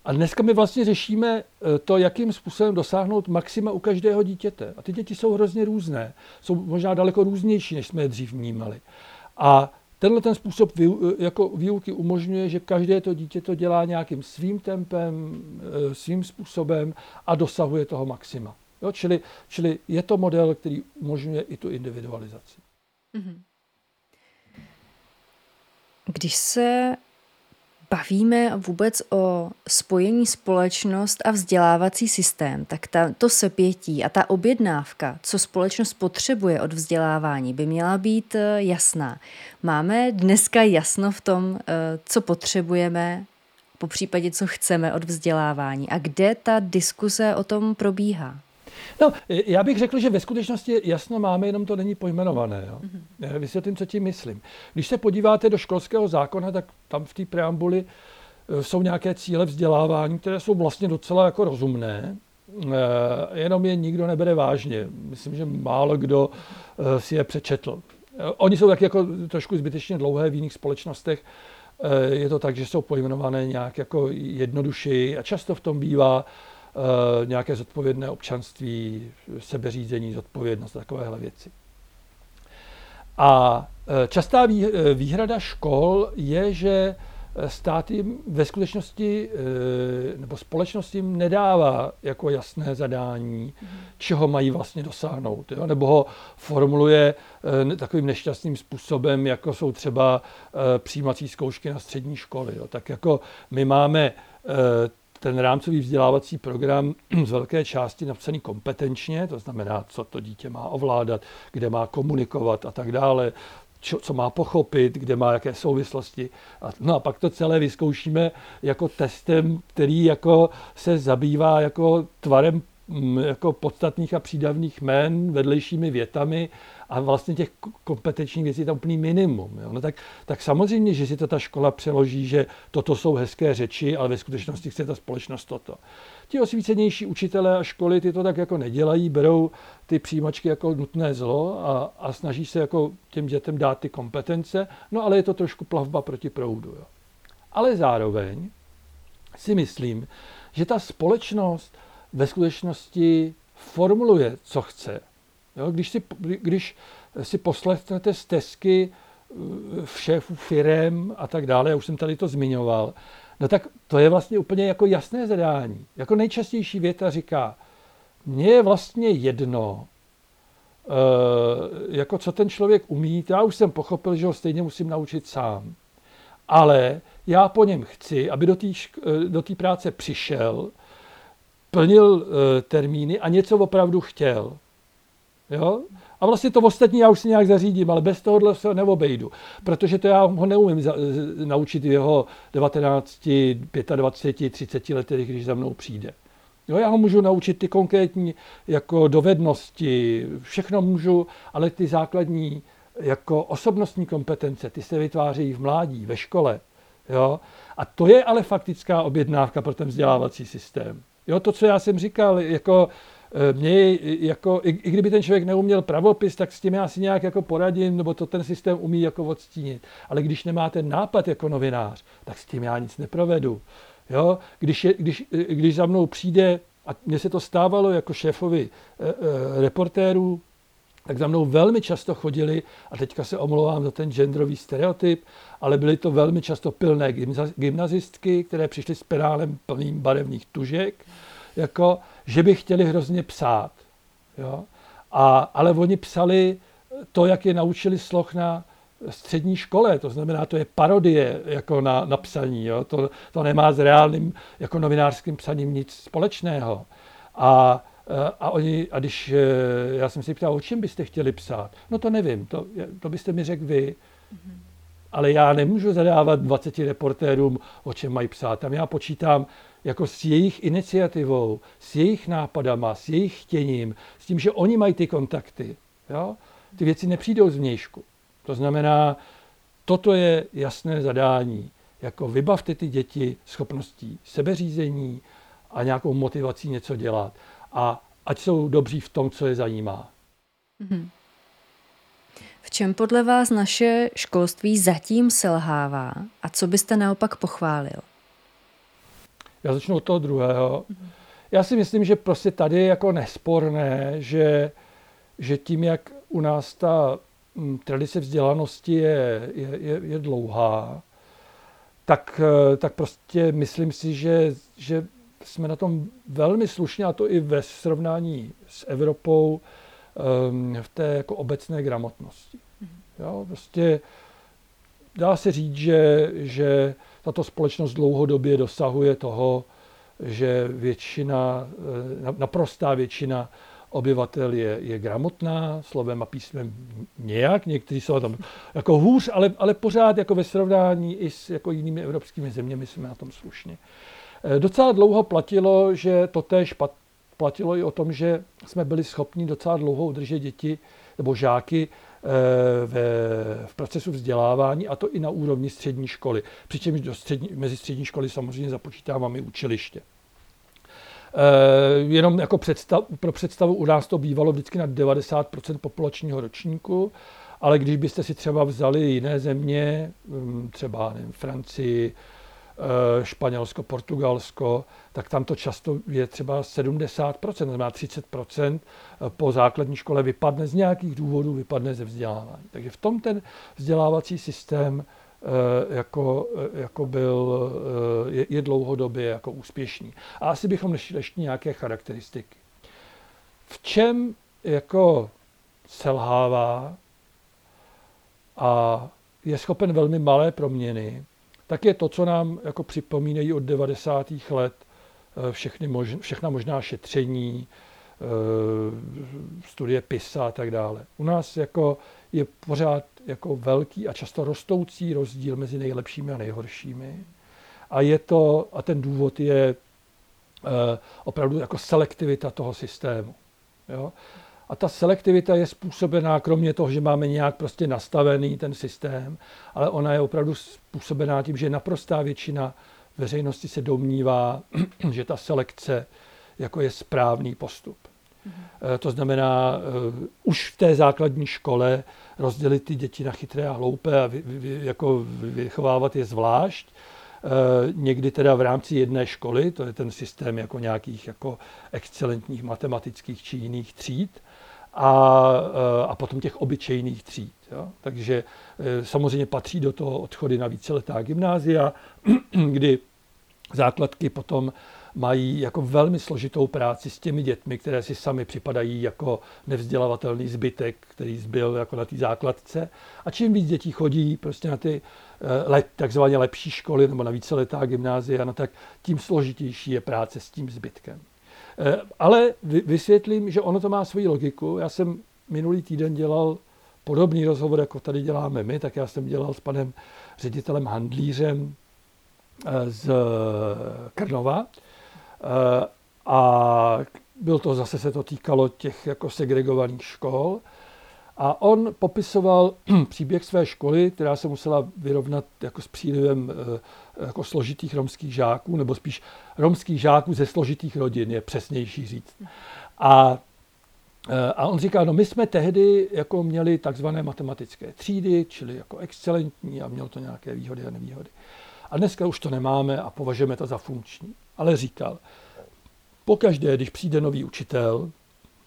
a dneska my vlastně řešíme eh, to, jakým způsobem dosáhnout maxima u každého dítěte. A ty děti jsou hrozně různé. Jsou možná daleko různější, než jsme je dřív vnímali. A tenhle ten způsob jako výuky umožňuje, že každé to dítě to dělá nějakým svým tempem, eh, svým způsobem a dosahuje toho maxima. Jo, čili, čili je to model, který umožňuje i tu individualizaci. Mm-hmm. Když se bavíme vůbec o spojení společnost a vzdělávací systém, tak ta, to sepětí a ta objednávka, co společnost potřebuje od vzdělávání, by měla být eh, jasná. Máme dneska jasno v tom, eh, co potřebujeme, po případě, co chceme od vzdělávání a kde ta diskuse o tom probíhá? No, já bych řekl, že ve skutečnosti jasno máme, jenom to není pojmenované. Jo. Mm-hmm. Vysvětlím, co tím myslím. Když se podíváte do školského zákona, tak tam v té preambuli eh, jsou nějaké cíle vzdělávání, které jsou vlastně docela jako rozumné, eh, jenom je nikdo nebere vážně. Myslím, že málo kdo si je přečetl. Oni jsou tak jako trošku zbytečně dlouhé v jiných společnostech. Je to tak, že jsou pojmenované nějak jako jednodušeji a často v tom bývá nějaké zodpovědné občanství, sebeřízení, zodpovědnost, takovéhle věci. A eh, častá eh, výhrada škol je, že stát jim ve skutečnosti nebo společnost jim nedává jako jasné zadání, čeho mají vlastně dosáhnout. Jo? Nebo ho formuluje takovým nešťastným způsobem, jako jsou třeba přijímací zkoušky na střední školy. Jo? Tak jako my máme ten rámcový vzdělávací program z velké části napsaný kompetenčně, to znamená, co to dítě má ovládat, kde má komunikovat a tak dále, čo, co má pochopit, kde má jaké souvislosti. A, no a pak to celé vyzkoušíme jako testem, který jako se zabývá jako tvarem mm, jako podstatných a přídavných jmén, vedlejšími větami a vlastně těch kompetenčních věcí je tam úplný minimum. Jo? No tak, tak samozřejmě, že si to ta škola přeloží, že toto jsou hezké řeči, ale ve skutečnosti chce ta společnost toto. Ti osvícenější učitelé a školy ty to tak jako nedělají, berou ty přijímačky jako nutné zlo a, a snaží se jako těm dětem dát ty kompetence, no ale je to trošku plavba proti proudu. Jo? Ale zároveň si myslím, že ta společnost ve skutečnosti formuluje, co chce. Jo, když, si, když si poslechnete stezky eh, šéfů firem a tak dále, já už jsem tady to zmiňoval, no tak to je vlastně úplně jako jasné zadání. Jako nejčastější věta říká, mně je vlastně jedno, eh, jako co ten člověk umí, já už jsem pochopil, že ho stejně musím naučit sám. Ale já po něm chci, aby do té eh, do práce přišel, plnil termíny a něco opravdu chtěl. Jo? A vlastně to ostatní já už si nějak zařídím, ale bez tohohle se neobejdu, protože to já ho neumím za, naučit v jeho 19, 25, 30 letech, když za mnou přijde. Jo, já ho můžu naučit ty konkrétní jako dovednosti, všechno můžu, ale ty základní jako osobnostní kompetence, ty se vytvářejí v mládí, ve škole. Jo? A to je ale faktická objednávka pro ten vzdělávací systém. Jo, to, co já jsem říkal, jako mě, jako, i, i, kdyby ten člověk neuměl pravopis, tak s tím já si nějak jako poradím, nebo to ten systém umí jako odstínit. Ale když nemá ten nápad jako novinář, tak s tím já nic neprovedu. Jo? Když, je, když, když za mnou přijde, a mně se to stávalo jako šéfovi e, e, reportérů, tak za mnou velmi často chodili, a teďka se omlouvám za ten genderový stereotyp, ale byly to velmi často pilné gymnazistky, které přišly s penálem plným barevných tužek, jako, že by chtěli hrozně psát. Jo? A, ale oni psali to, jak je naučili sloh na střední škole, to znamená, to je parodie jako na, na psaní, jo? To, to nemá s reálným jako novinářským psaním nic společného. A, a, oni, a když já jsem si ptal, o čem byste chtěli psát, no to nevím, to, to byste mi řekl vy. Mm-hmm. Ale já nemůžu zadávat 20 reportérům, o čem mají psát. Tam já počítám jako s jejich iniciativou, s jejich nápadama, s jejich chtěním, s tím, že oni mají ty kontakty. Jo? Ty věci nepřijdou z vnějšku. To znamená, toto je jasné zadání. Jako vybavte ty děti schopností sebeřízení a nějakou motivací něco dělat. A ať jsou dobří v tom, co je zajímá. Mm-hmm. V čem podle vás naše školství zatím selhává a co byste naopak pochválil? Já začnu od toho druhého. Já si myslím, že prostě tady je jako nesporné, že, že tím, jak u nás ta mm, tradice vzdělanosti je, je, je, je dlouhá, tak, eh, tak prostě myslím si, že, že jsme na tom velmi slušně, a to i ve srovnání s Evropou, um, v té jako obecné gramotnosti. Jo, prostě dá se říct, že, že tato společnost dlouhodobě dosahuje toho, že většina, eh, naprostá většina obyvatel je, je gramotná, slovem a písmem nějak, někteří jsou tam jako hůř, ale, ale pořád jako ve srovnání i s jako jinými evropskými zeměmi jsme na tom slušně. Eh, docela dlouho platilo, že to též platilo i o tom, že jsme byli schopni docela dlouho udržet děti nebo žáky v procesu vzdělávání, a to i na úrovni střední školy. Přičemž do střední, mezi střední školy samozřejmě započítáváme učiliště. E, jenom jako představ, pro představu u nás to bývalo vždycky na 90% populačního ročníku, ale když byste si třeba vzali jiné země, hm, třeba nevím, Francii, Eh, Španělsko, Portugalsko, tak tam to často je třeba 70%, znamená 30% eh, po základní škole vypadne z nějakých důvodů, vypadne ze vzdělávání. Takže v tom ten vzdělávací systém eh, jako, jako byl, je, je dlouhodobě jako úspěšný. A asi bychom nešli ještě nějaké charakteristiky. V čem jako selhává a je schopen velmi malé proměny, tak je to, co nám jako připomínají od 90. let eh, všechny mož, všechna možná šetření, eh, studie PISA a tak dále. U nás jako je pořád jako velký a často rostoucí rozdíl mezi nejlepšími a nejhoršími. A je to, a ten důvod je eh, opravdu jako selektivita toho systému. Jo? A ta selektivita je způsobená, kromě toho, že máme nějak prostě nastavený ten systém, ale ona je opravdu způsobená tím, že naprostá většina veřejnosti se domnívá, že ta selekce jako je správný postup. Mm-hmm. To znamená, uh, už v té základní škole rozdělit ty děti na chytré a hloupé a vy, vy, jako vychovávat je zvlášť. Uh, někdy teda v rámci jedné školy, to je ten systém jako nějakých jako excelentních matematických či jiných tříd, a, a potom těch obyčejných tříd. Jo. Takže e, samozřejmě patří do toho odchody na víceletá gymnázia, kdy základky potom mají jako velmi složitou práci s těmi dětmi, které si sami připadají jako nevzdělavatelný zbytek, který zbyl jako na té základce. A čím víc dětí chodí prostě na ty e, takzvaně lepší školy nebo na víceletá gymnázia, no tak tím složitější je práce s tím zbytkem. Eh, ale vysvětlím, že ono to má svoji logiku. Já jsem minulý týden dělal podobný rozhovor, jako tady děláme my, tak já jsem dělal s panem ředitelem Handlířem eh, z Krnova. Eh, A byl to, zase se to týkalo těch jako segregovaných škol. A on popisoval příběh své školy, která se musela vyrovnat jako s přílivem eh, jako složitých romských žáků, nebo spíš romských žáků ze složitých rodin, je přesnější říct. A, eh, a on říká, no my jsme tehdy jako měli takzvané matematické třídy, čili jako excelentní a mělo to nějaké výhody a nevýhody. A dneska už to nemáme a považujeme to za funkční. Ale říkal, pokaždé, když přijde nový učitel,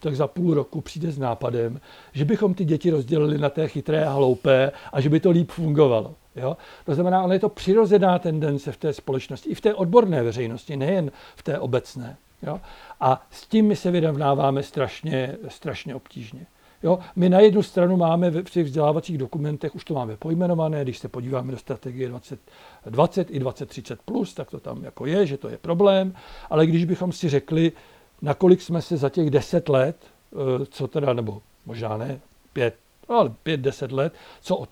tak za půl roku přijde s nápadem, že bychom ty děti rozdělili na té chytré a hloupé a že by to líp fungovalo. Jo? To znamená, ale je to přirozená tendence v té společnosti, i v té odborné veřejnosti, nejen v té obecné. Jo? A s tím my se vyrovnáváme strašně, strašně obtížně. Jo? My na jednu stranu máme v těch vzdělávacích dokumentech, už to máme pojmenované, když se podíváme do strategie 2020 i 2030+, plus, tak to tam jako je, že to je problém, ale když bychom si řekli, nakolik jsme se za těch deset let, eh, co teda, nebo možná ne, pět, ale pět, deset let, co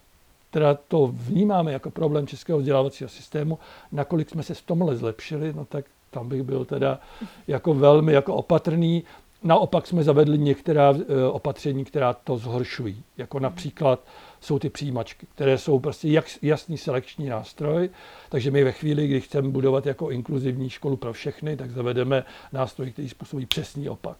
teda to vnímáme jako problém českého vzdělávacího systému, nakolik jsme se v tomhle zlepšili, no tak tam bych byl teda jako velmi jako opatrný. Naopak jsme zavedli některá eh, opatření, která to zhoršují. Jako například jsou ty přijímačky, které jsou prostě jasný selekční nástroj. Takže my ve chvíli, kdy chceme budovat jako inkluzivní školu pro všechny, tak zavedeme nástroj, který způsobí přesný opak.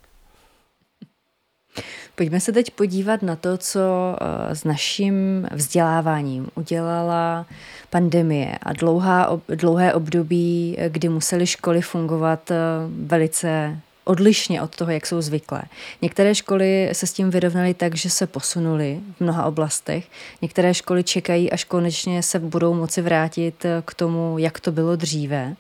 Pojďme se teď podívat na to, co eh, s naším vzděláváním udělala pandemie a dlouhá, dlouhé období, kdy musely školy fungovat eh, velice odlišně od toho, jak jsou zvyklé. Některé školy se s tím vyrovnaly tak, že se posunuly v mnoha oblastech. Některé školy čekají, až konečně se budou moci vrátit k tomu, jak to bylo dříve.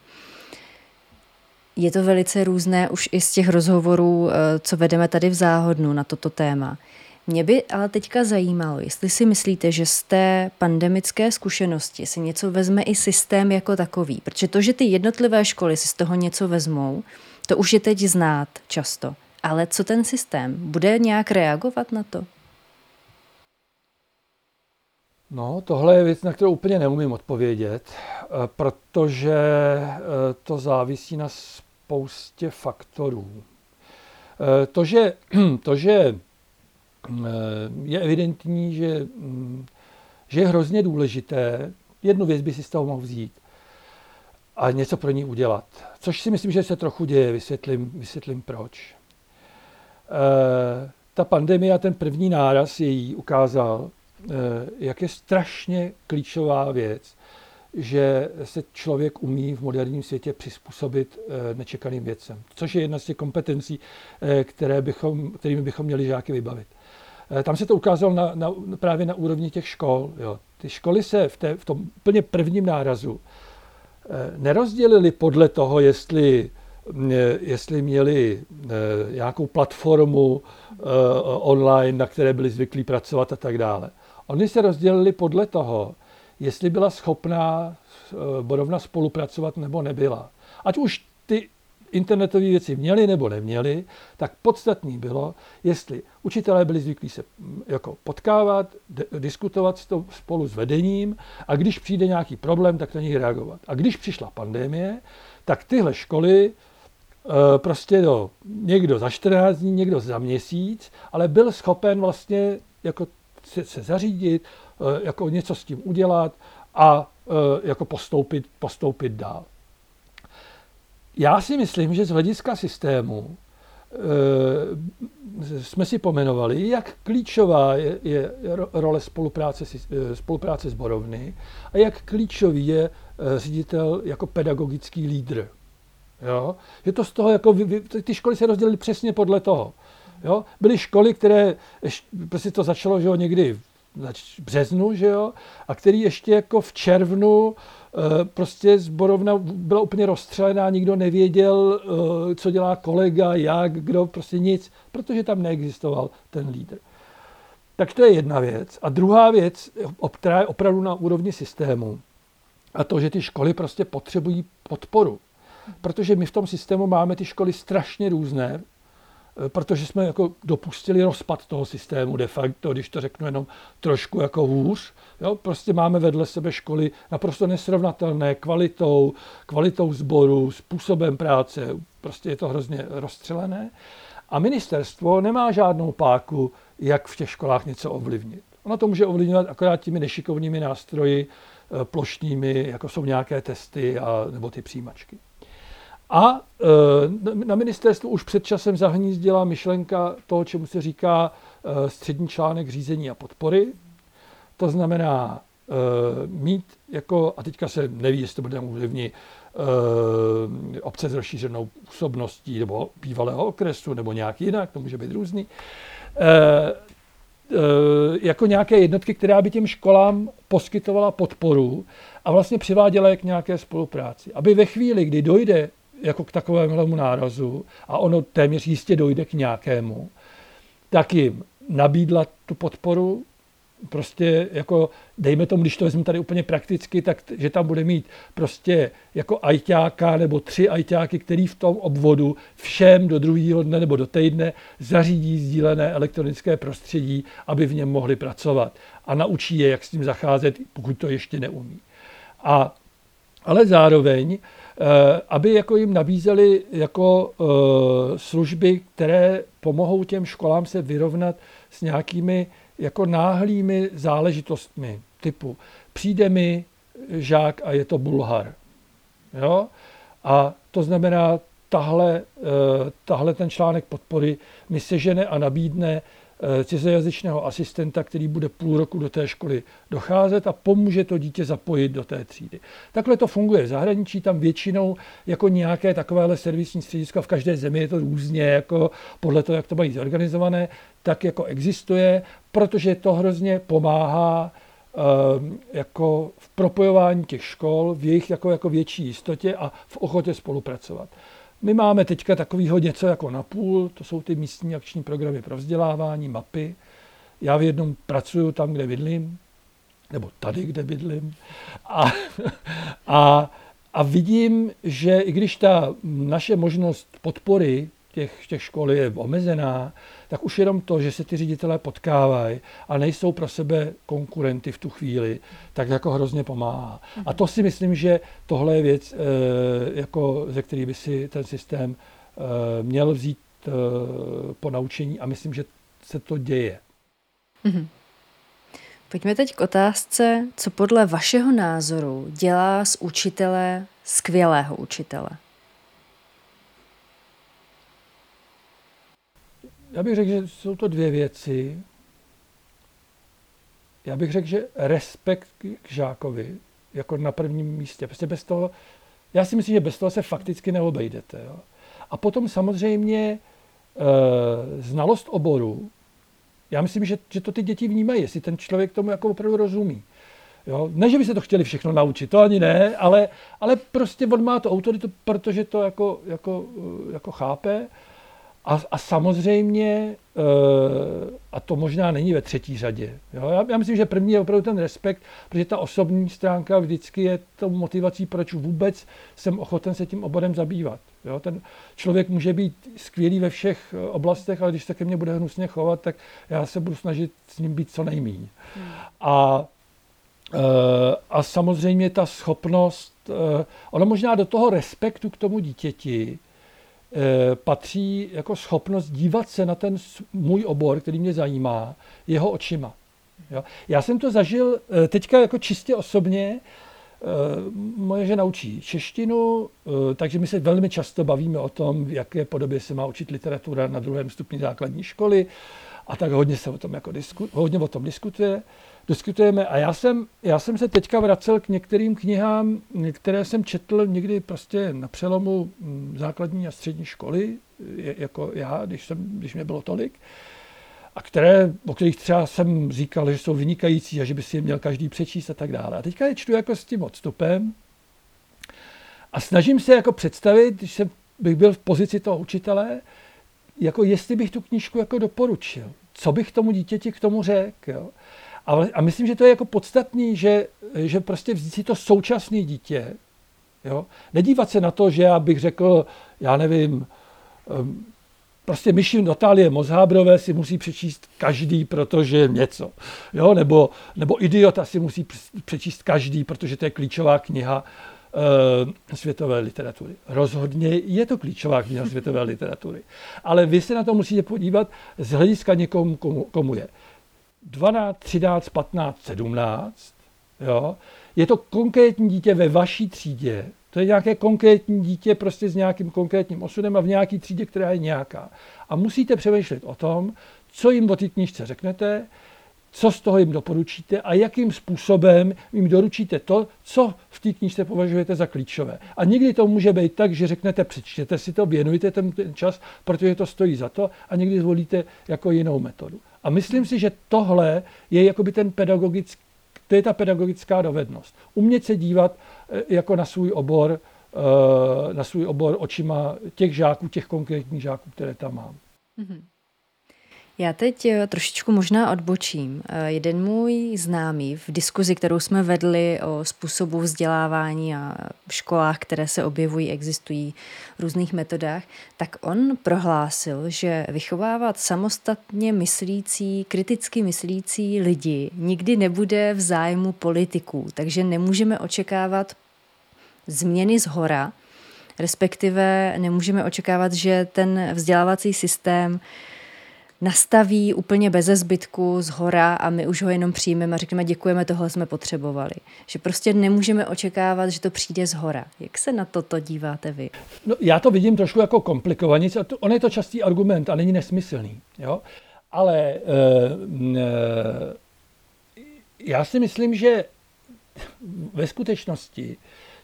Je to velice různé už i z těch rozhovorů, eh, co vedeme tady v záhodnu na toto téma. Mě by ale teďka zajímalo, jestli si myslíte, že z té pandemické zkušenosti si něco vezme i systém jako takový. Protože to, že ty jednotlivé školy si z toho něco vezmou, to už je teď znát často. Ale co ten systém? Bude nějak reagovat na to? No, tohle je věc, na kterou úplně neumím odpovědět, eh, protože eh, to závisí na spoustě faktorů. Eh, to, že, to, že je evidentní, že, mm, že je hrozně důležité, jednu věc by si z toho mohl vzít, a něco pro ní udělat. Což si myslím, že se trochu děje, vysvětlím, vysvětlím proč. E, ta pandemie a ten první náraz její ukázal, e, jak je strašně klíčová věc, že se člověk umí v moderním světě přizpůsobit e, nečekaným věcem. Což je jedna z těch kompetencí, e, které bychom, kterými bychom měli žáky vybavit. E, tam se to ukázalo na, na, právě na úrovni těch škol. Jo. Ty školy se v, té, v tom úplně prvním nárazu nerozdělili podle toho, jestli, eh, jestli měli eh, nějakou platformu online, na které byli zvyklí pracovat a tak dále. Oni se rozdělili podle toho, jestli byla schopná Borovna spolupracovat nebo nebyla. Ať už internetové věci měli nebo neměli, tak podstatný bylo, jestli učitelé byli zvyklí se mm, jako potkávat, de- diskutovat to spolu s vedením a když přijde nějaký problém, tak na něj reagovat. A když přišla pandemie, tak tyhle školy e, prostě do, někdo za 14 dní, někdo za měsíc, ale byl schopen vlastně jako se, se zařídit, e, jako něco s tím udělat a e, jako postoupit, postoupit dál. Já si myslím, že z hlediska systému e, jsme si pomenovali, jak klíčová je, je role spolupráce, eh, spolupráce zborovny a jak klíčový je eh, ředitel jako pedagogický lídr. Jo? Je to z toho, jako ty školy se rozdělily přesně podle toho. Jo? Byly školy, které, prostě to začalo že jo, někdy v březnu, že jo, a který ještě jako v červnu prostě zborovna byla úplně rozstřelená, nikdo nevěděl, eh, co dělá kolega, jak, kdo, prostě nic, protože tam neexistoval ten lídr. Tak to je jedna věc. A druhá věc, která je opravdu na úrovni systému, a to, že ty školy prostě potřebují podporu. Protože my v tom systému máme ty školy strašně různé, eh, protože jsme jako dopustili rozpad toho systému de facto, když to řeknu jenom trošku jako hůř, Jo, prostě máme vedle sebe školy naprosto nesrovnatelné kvalitou, kvalitou sboru, způsobem práce, prostě je to hrozně rozstřelené. A ministerstvo nemá žádnou páku, jak v těch školách něco ovlivnit. Ono to může ovlivňovat akorát těmi nešikovnými nástroji, eh, plošnými, jako jsou nějaké testy a, nebo ty přijímačky. A e, na ministerstvu už před časem zahnízdila myšlenka toho, čemu se říká e, střední článek řízení a podpory. To znamená e, mít jako, a teďka se neví, jestli to bude ovlivnit obce s rozšířenou působností nebo bývalého okresu nebo nějak jinak, to může být různý, jako nějaké jednotky, která by těm školám poskytovala podporu a vlastně přiváděla je k nějaké spolupráci. Aby ve chvíli, kdy dojde jako k takovému nárazu a ono téměř jistě dojde k nějakému, tak jim nabídla tu podporu, prostě jako, dejme tomu, když to vezmu tady úplně prakticky, tak že tam bude mít prostě jako ajťáka nebo tři ajťáky, který v tom obvodu všem do druhého dne nebo do týdne zařídí sdílené elektronické prostředí, aby v něm mohli pracovat a naučí je, jak s tím zacházet, pokud to ještě neumí. A, ale zároveň aby jako jim nabízeli jako eh, služby, které pomohou těm školám se vyrovnat s nějakými jako náhlými záležitostmi typu přijde mi žák a je to Bulhar. Jo? A to znamená, tahle, eh, tahle ten článek podpory mi sežene a nabídne Eh, cizojazyčného asistenta, který bude půl roku do té školy docházet a pomůže to dítě zapojit do té třídy. Takhle to funguje v zahraničí, tam většinou jako nějaké takovéhle servisní středisko, v každé zemi je to různě, jako podle toho, jak to mají zorganizované, tak jako existuje, protože to hrozně pomáhá eh, jako v propojování těch škol, v jejich jako, jako větší jistotě a v ochotě spolupracovat. My máme teďka takovýho něco jako napůl, to jsou ty místní akční programy pro vzdělávání, mapy. Já v jednom pracuju tam, kde bydlím, nebo tady, kde bydlím. A, a, a vidím, že i když ta naše možnost podpory těch, těch škol je omezená, tak už jenom to, že se ty ředitelé potkávají a nejsou pro sebe konkurenty v tu chvíli, tak jako hrozně pomáhá. A to si myslím, že tohle je věc, eh, jako, ze který by si ten systém eh, měl vzít eh, po naučení a myslím, že se to děje. Mm-hmm. Pojďme teď k otázce, co podle vašeho názoru dělá z učitele skvělého učitele. Já bych řekl, že jsou to dvě věci. Já bych řekl, že respekt k žákovi jako na prvním místě. Prostě bez toho, já si myslím, že bez toho se fakticky neobejdete. Jo. A potom samozřejmě e, znalost oboru. Já myslím, že, že to ty děti vnímají, jestli ten člověk tomu jako opravdu rozumí. Jo? Ne, že by se to chtěli všechno naučit, to ani ne, ale, ale prostě on má to autoritu, protože to jako, jako, jako chápe a, a samozřejmě, eh, a to možná není ve třetí řadě, jo? Já, já myslím, že první je opravdu ten respekt, protože ta osobní stránka vždycky je tou motivací, proč vůbec jsem ochoten se tím oborem zabývat. Jo? Ten člověk může být skvělý ve všech eh, oblastech, ale když se ke mně bude hnusně chovat, tak já se budu snažit s ním být co nejmíň. Hmm. A, eh, a samozřejmě ta schopnost, ono možná do toho respektu k tomu dítěti, patří jako schopnost dívat se na ten můj obor, který mě zajímá, jeho očima. Jo? Já jsem to zažil eh, teďka jako čistě osobně, eh, moje žena učí češtinu, takže my se velmi často bavíme o tom, v jaké podobě se má učit literatura na druhém stupni základní školy a tak hodně se o tom, jako disku, hodně o tom diskutuje diskutujeme. A já jsem, já jsem se teďka vracel k některým knihám, které jsem četl někdy prostě na přelomu mm, základní a střední školy, jako já, když, jsem, když mě bylo tolik, a které, o kterých třeba jsem říkal, že jsou vynikající a že by si je měl každý přečíst a tak dále. A teďka je čtu jako s tím odstupem a snažím se jako představit, když jsem, bych byl v pozici toho učitele, jako jestli bych tu knížku jako doporučil. Co bych tomu dítěti k tomu řekl. Jo? Ale, a myslím, že to je jako podstatný, že, že prostě vzít si to současné dítě, jo? nedívat se na to, že já bych řekl, já nevím, um, prostě myši Natálie Mozhábrové si musí přečíst každý, protože něco. Jo? Nebo, nebo Idiota si musí přečíst každý, protože to je klíčová kniha e, světové literatury. Rozhodně je to klíčová kniha světové literatury. Ale vy se na to musíte podívat z hlediska někomu, komu, komu je 12, 13, 15, 17. Jo? Je to konkrétní dítě ve vaší třídě, to je nějaké konkrétní dítě prostě s nějakým konkrétním osudem a v nějaké třídě, která je nějaká. A musíte přemýšlet o tom, co jim o té knižce řeknete, co z toho jim doporučíte a jakým způsobem jim doručíte to, co v té knižce považujete za klíčové. A někdy to může být tak, že řeknete, přečtěte si to, věnujte ten, ten čas, protože to stojí za to a někdy zvolíte jako jinou metodu. A myslím si, že tohle je jakoby ten pedagogický, to je ta pedagogická dovednost. Umět se dívat eh, jako na svůj obor, eh, na svůj obor očima těch žáků, těch konkrétních žáků, které tam mám. Mm-hmm. Já teď eh, trošičku možná odbočím. Eh, jeden můj známý v diskuzi, kterou jsme vedli o způsobu vzdělávání a školách, které se objevují, existují v různých metodách, tak on prohlásil, že vychovávat samostatně myslící, kriticky myslící lidi nikdy nebude v zájmu politiků, takže nemůžeme očekávat změny z hora, respektive nemůžeme očekávat, že ten vzdělávací systém nastaví úplně bez zbytku z hora a my už ho jenom přijmeme a řekneme děkujeme, tohle jsme potřebovali. Že prostě nemůžeme očekávat, že to přijde z hora. Jak se na toto díváte vy? No, já to vidím trošku jako komplikovaně. On je to častý argument a není nesmyslný. Jo? Ale e, e, já si myslím, že ve skutečnosti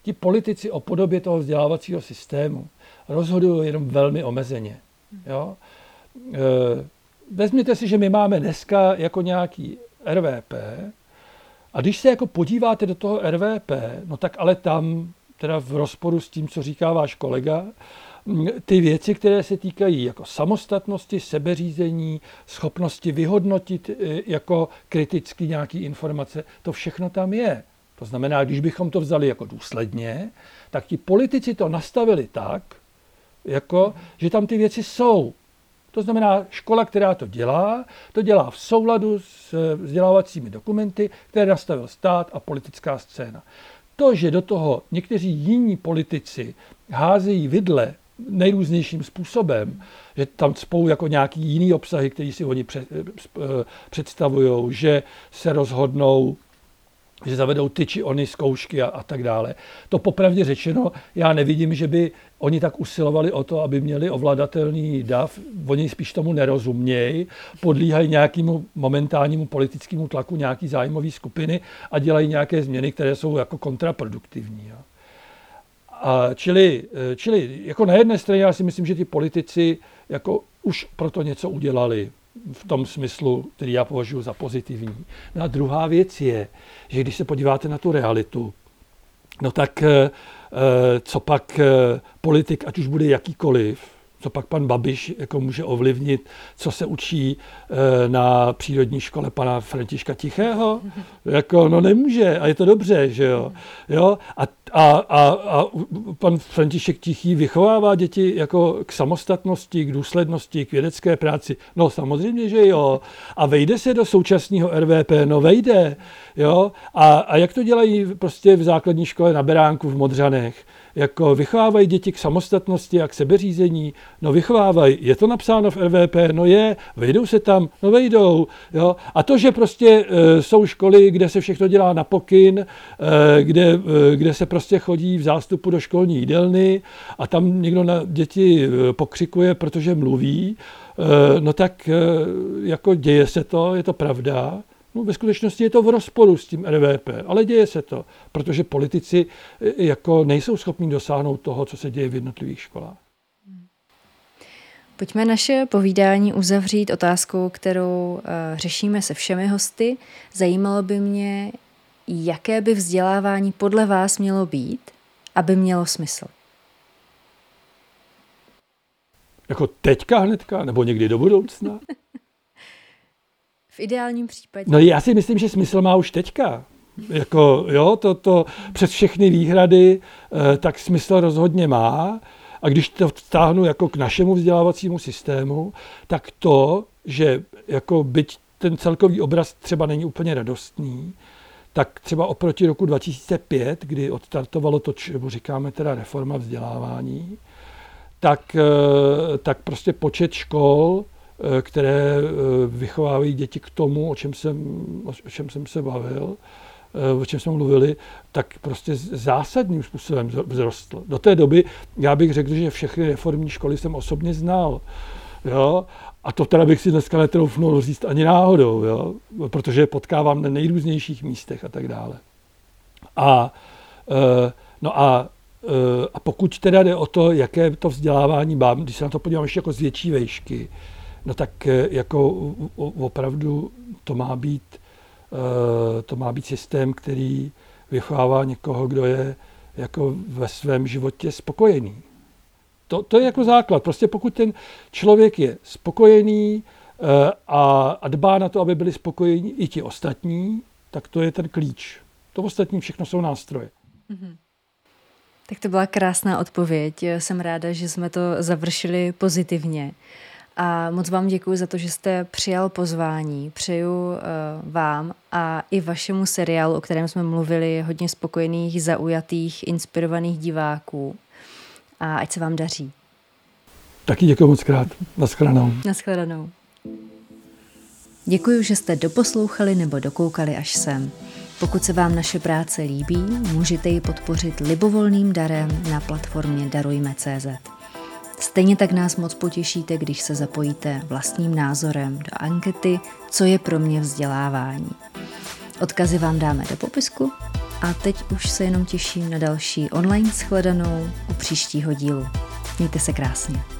ti politici o podobě toho vzdělávacího systému rozhodují jenom velmi omezeně. Jo? E, vezměte si, že my máme dneska jako nějaký RVP a když se jako podíváte do toho RVP, no tak ale tam, teda v rozporu s tím, co říká váš kolega, ty věci, které se týkají jako samostatnosti, sebeřízení, schopnosti vyhodnotit e, jako kriticky nějaký informace, to všechno tam je. To znamená, když bychom to vzali jako důsledně, tak ti politici to nastavili tak, jako, že tam ty věci jsou. To znamená, škola, která to dělá, to dělá v souladu s eh, vzdělávacími dokumenty, které nastavil stát a politická scéna. To, že do toho někteří jiní politici házejí vidle nejrůznějším způsobem, že tam spou jako nějaký jiný obsahy, který si oni eh, představují, že se rozhodnou že zavedou ty či ony zkoušky a, a tak dále. To popravdě řečeno, já nevidím, že by oni tak usilovali o to, aby měli ovladatelný dav. Oni spíš tomu nerozumějí, podlíhají nějakému momentálnímu politickému tlaku nějaký zájmové skupiny a dělají nějaké změny, které jsou jako kontraproduktivní. Jo. A čili, čili jako na jedné straně já si myslím, že ty politici jako už proto něco udělali v tom smyslu, který já považuji za pozitivní. No a druhá věc je, že když se podíváte na tu realitu, no tak eh, eh, co pak eh, politik, ať už bude jakýkoliv, co pak pan Babiš jako může ovlivnit, co se učí na přírodní škole pana Františka Tichého? Jako, no nemůže a je to dobře, že jo. jo? A, a, a, a pan František Tichý vychovává děti jako k samostatnosti, k důslednosti, k vědecké práci. No samozřejmě, že jo. A vejde se do současného RVP, no vejde. Jo? A, a jak to dělají prostě v základní škole na Beránku v Modřanech? Jako vychovávají děti k samostatnosti a k sebeřízení, no vychovávají, je to napsáno v RVP, no je, vejdou se tam, no vejdou, jo. A to, že prostě e, jsou školy, kde se všechno dělá na pokyn, e, kde, e, kde se prostě chodí v zástupu do školní jídelny a tam někdo na děti e, pokřikuje, protože mluví, e, no tak e, jako děje se to, je to pravda, No, ve skutečnosti je to v rozporu s tím RVP, ale děje se to, protože politici e, jako nejsou schopni dosáhnout toho, co se děje v jednotlivých školách. Pojďme naše povídání uzavřít otázkou, kterou uh, řešíme se všemi hosty. Zajímalo by mě, jaké by vzdělávání podle vás mělo být, aby mělo smysl. Jako teďka hnedka, nebo někdy do budoucna? V ideálním případě. No já si myslím, že smysl má už teďka. Jako, jo, to, to přes všechny výhrady, eh, tak smysl rozhodně má. A když to vstáhnu jako k našemu vzdělávacímu systému, tak to, že jako byť ten celkový obraz třeba není úplně radostný, tak třeba oproti roku 2005, kdy odstartovalo to, čemu říkáme teda reforma vzdělávání, tak, eh, tak prostě počet škol, které vychovávají děti k tomu, o čem jsem, o čem jsem se bavil, o čem jsme mluvili, tak prostě zásadním způsobem vzrostl. Do té doby já bych řekl, že všechny reformní školy jsem osobně znal. Jo? A to teda bych si dneska netroufnul říct ani náhodou, jo? protože potkávám na nejrůznějších místech a tak dále. A, no a, a pokud teda jde o to, jaké to vzdělávání mám, když se na to podívám ještě jako z větší vejšky, no tak e, jako opravdu to má být, to má být systém, který vychovává někoho, kdo je jako ve svém životě spokojený. To, to je jako základ. Prostě pokud ten člověk je spokojený eh, a, a dbá na to, aby byli spokojení i ti ostatní, tak to je ten klíč. To ostatní všechno jsou nástroje. Mm-hmm. Tak to byla krásná odpověď. Jsem ráda, že jsme to završili pozitivně. A moc vám děkuji za to, že jste přijal pozvání. Přeju uh, vám a i vašemu seriálu, o kterém jsme mluvili, hodně spokojených, zaujatých, inspirovaných diváků a ať se vám daří. Taky děkuji moc krát. Naschledanou. Naschledanou. Děkuji, že jste doposlouchali nebo dokoukali až sem. Pokud se vám naše práce líbí, můžete ji podpořit libovolným darem na platformě Darujme.cz. Stejně tak nás moc potěšíte, když se zapojíte vlastním názorem do ankety Co je pro mě vzdělávání. Odkazy vám dáme do popisku a teď už se jenom těším na další online shledanou u příštího dílu. Mějte se krásně.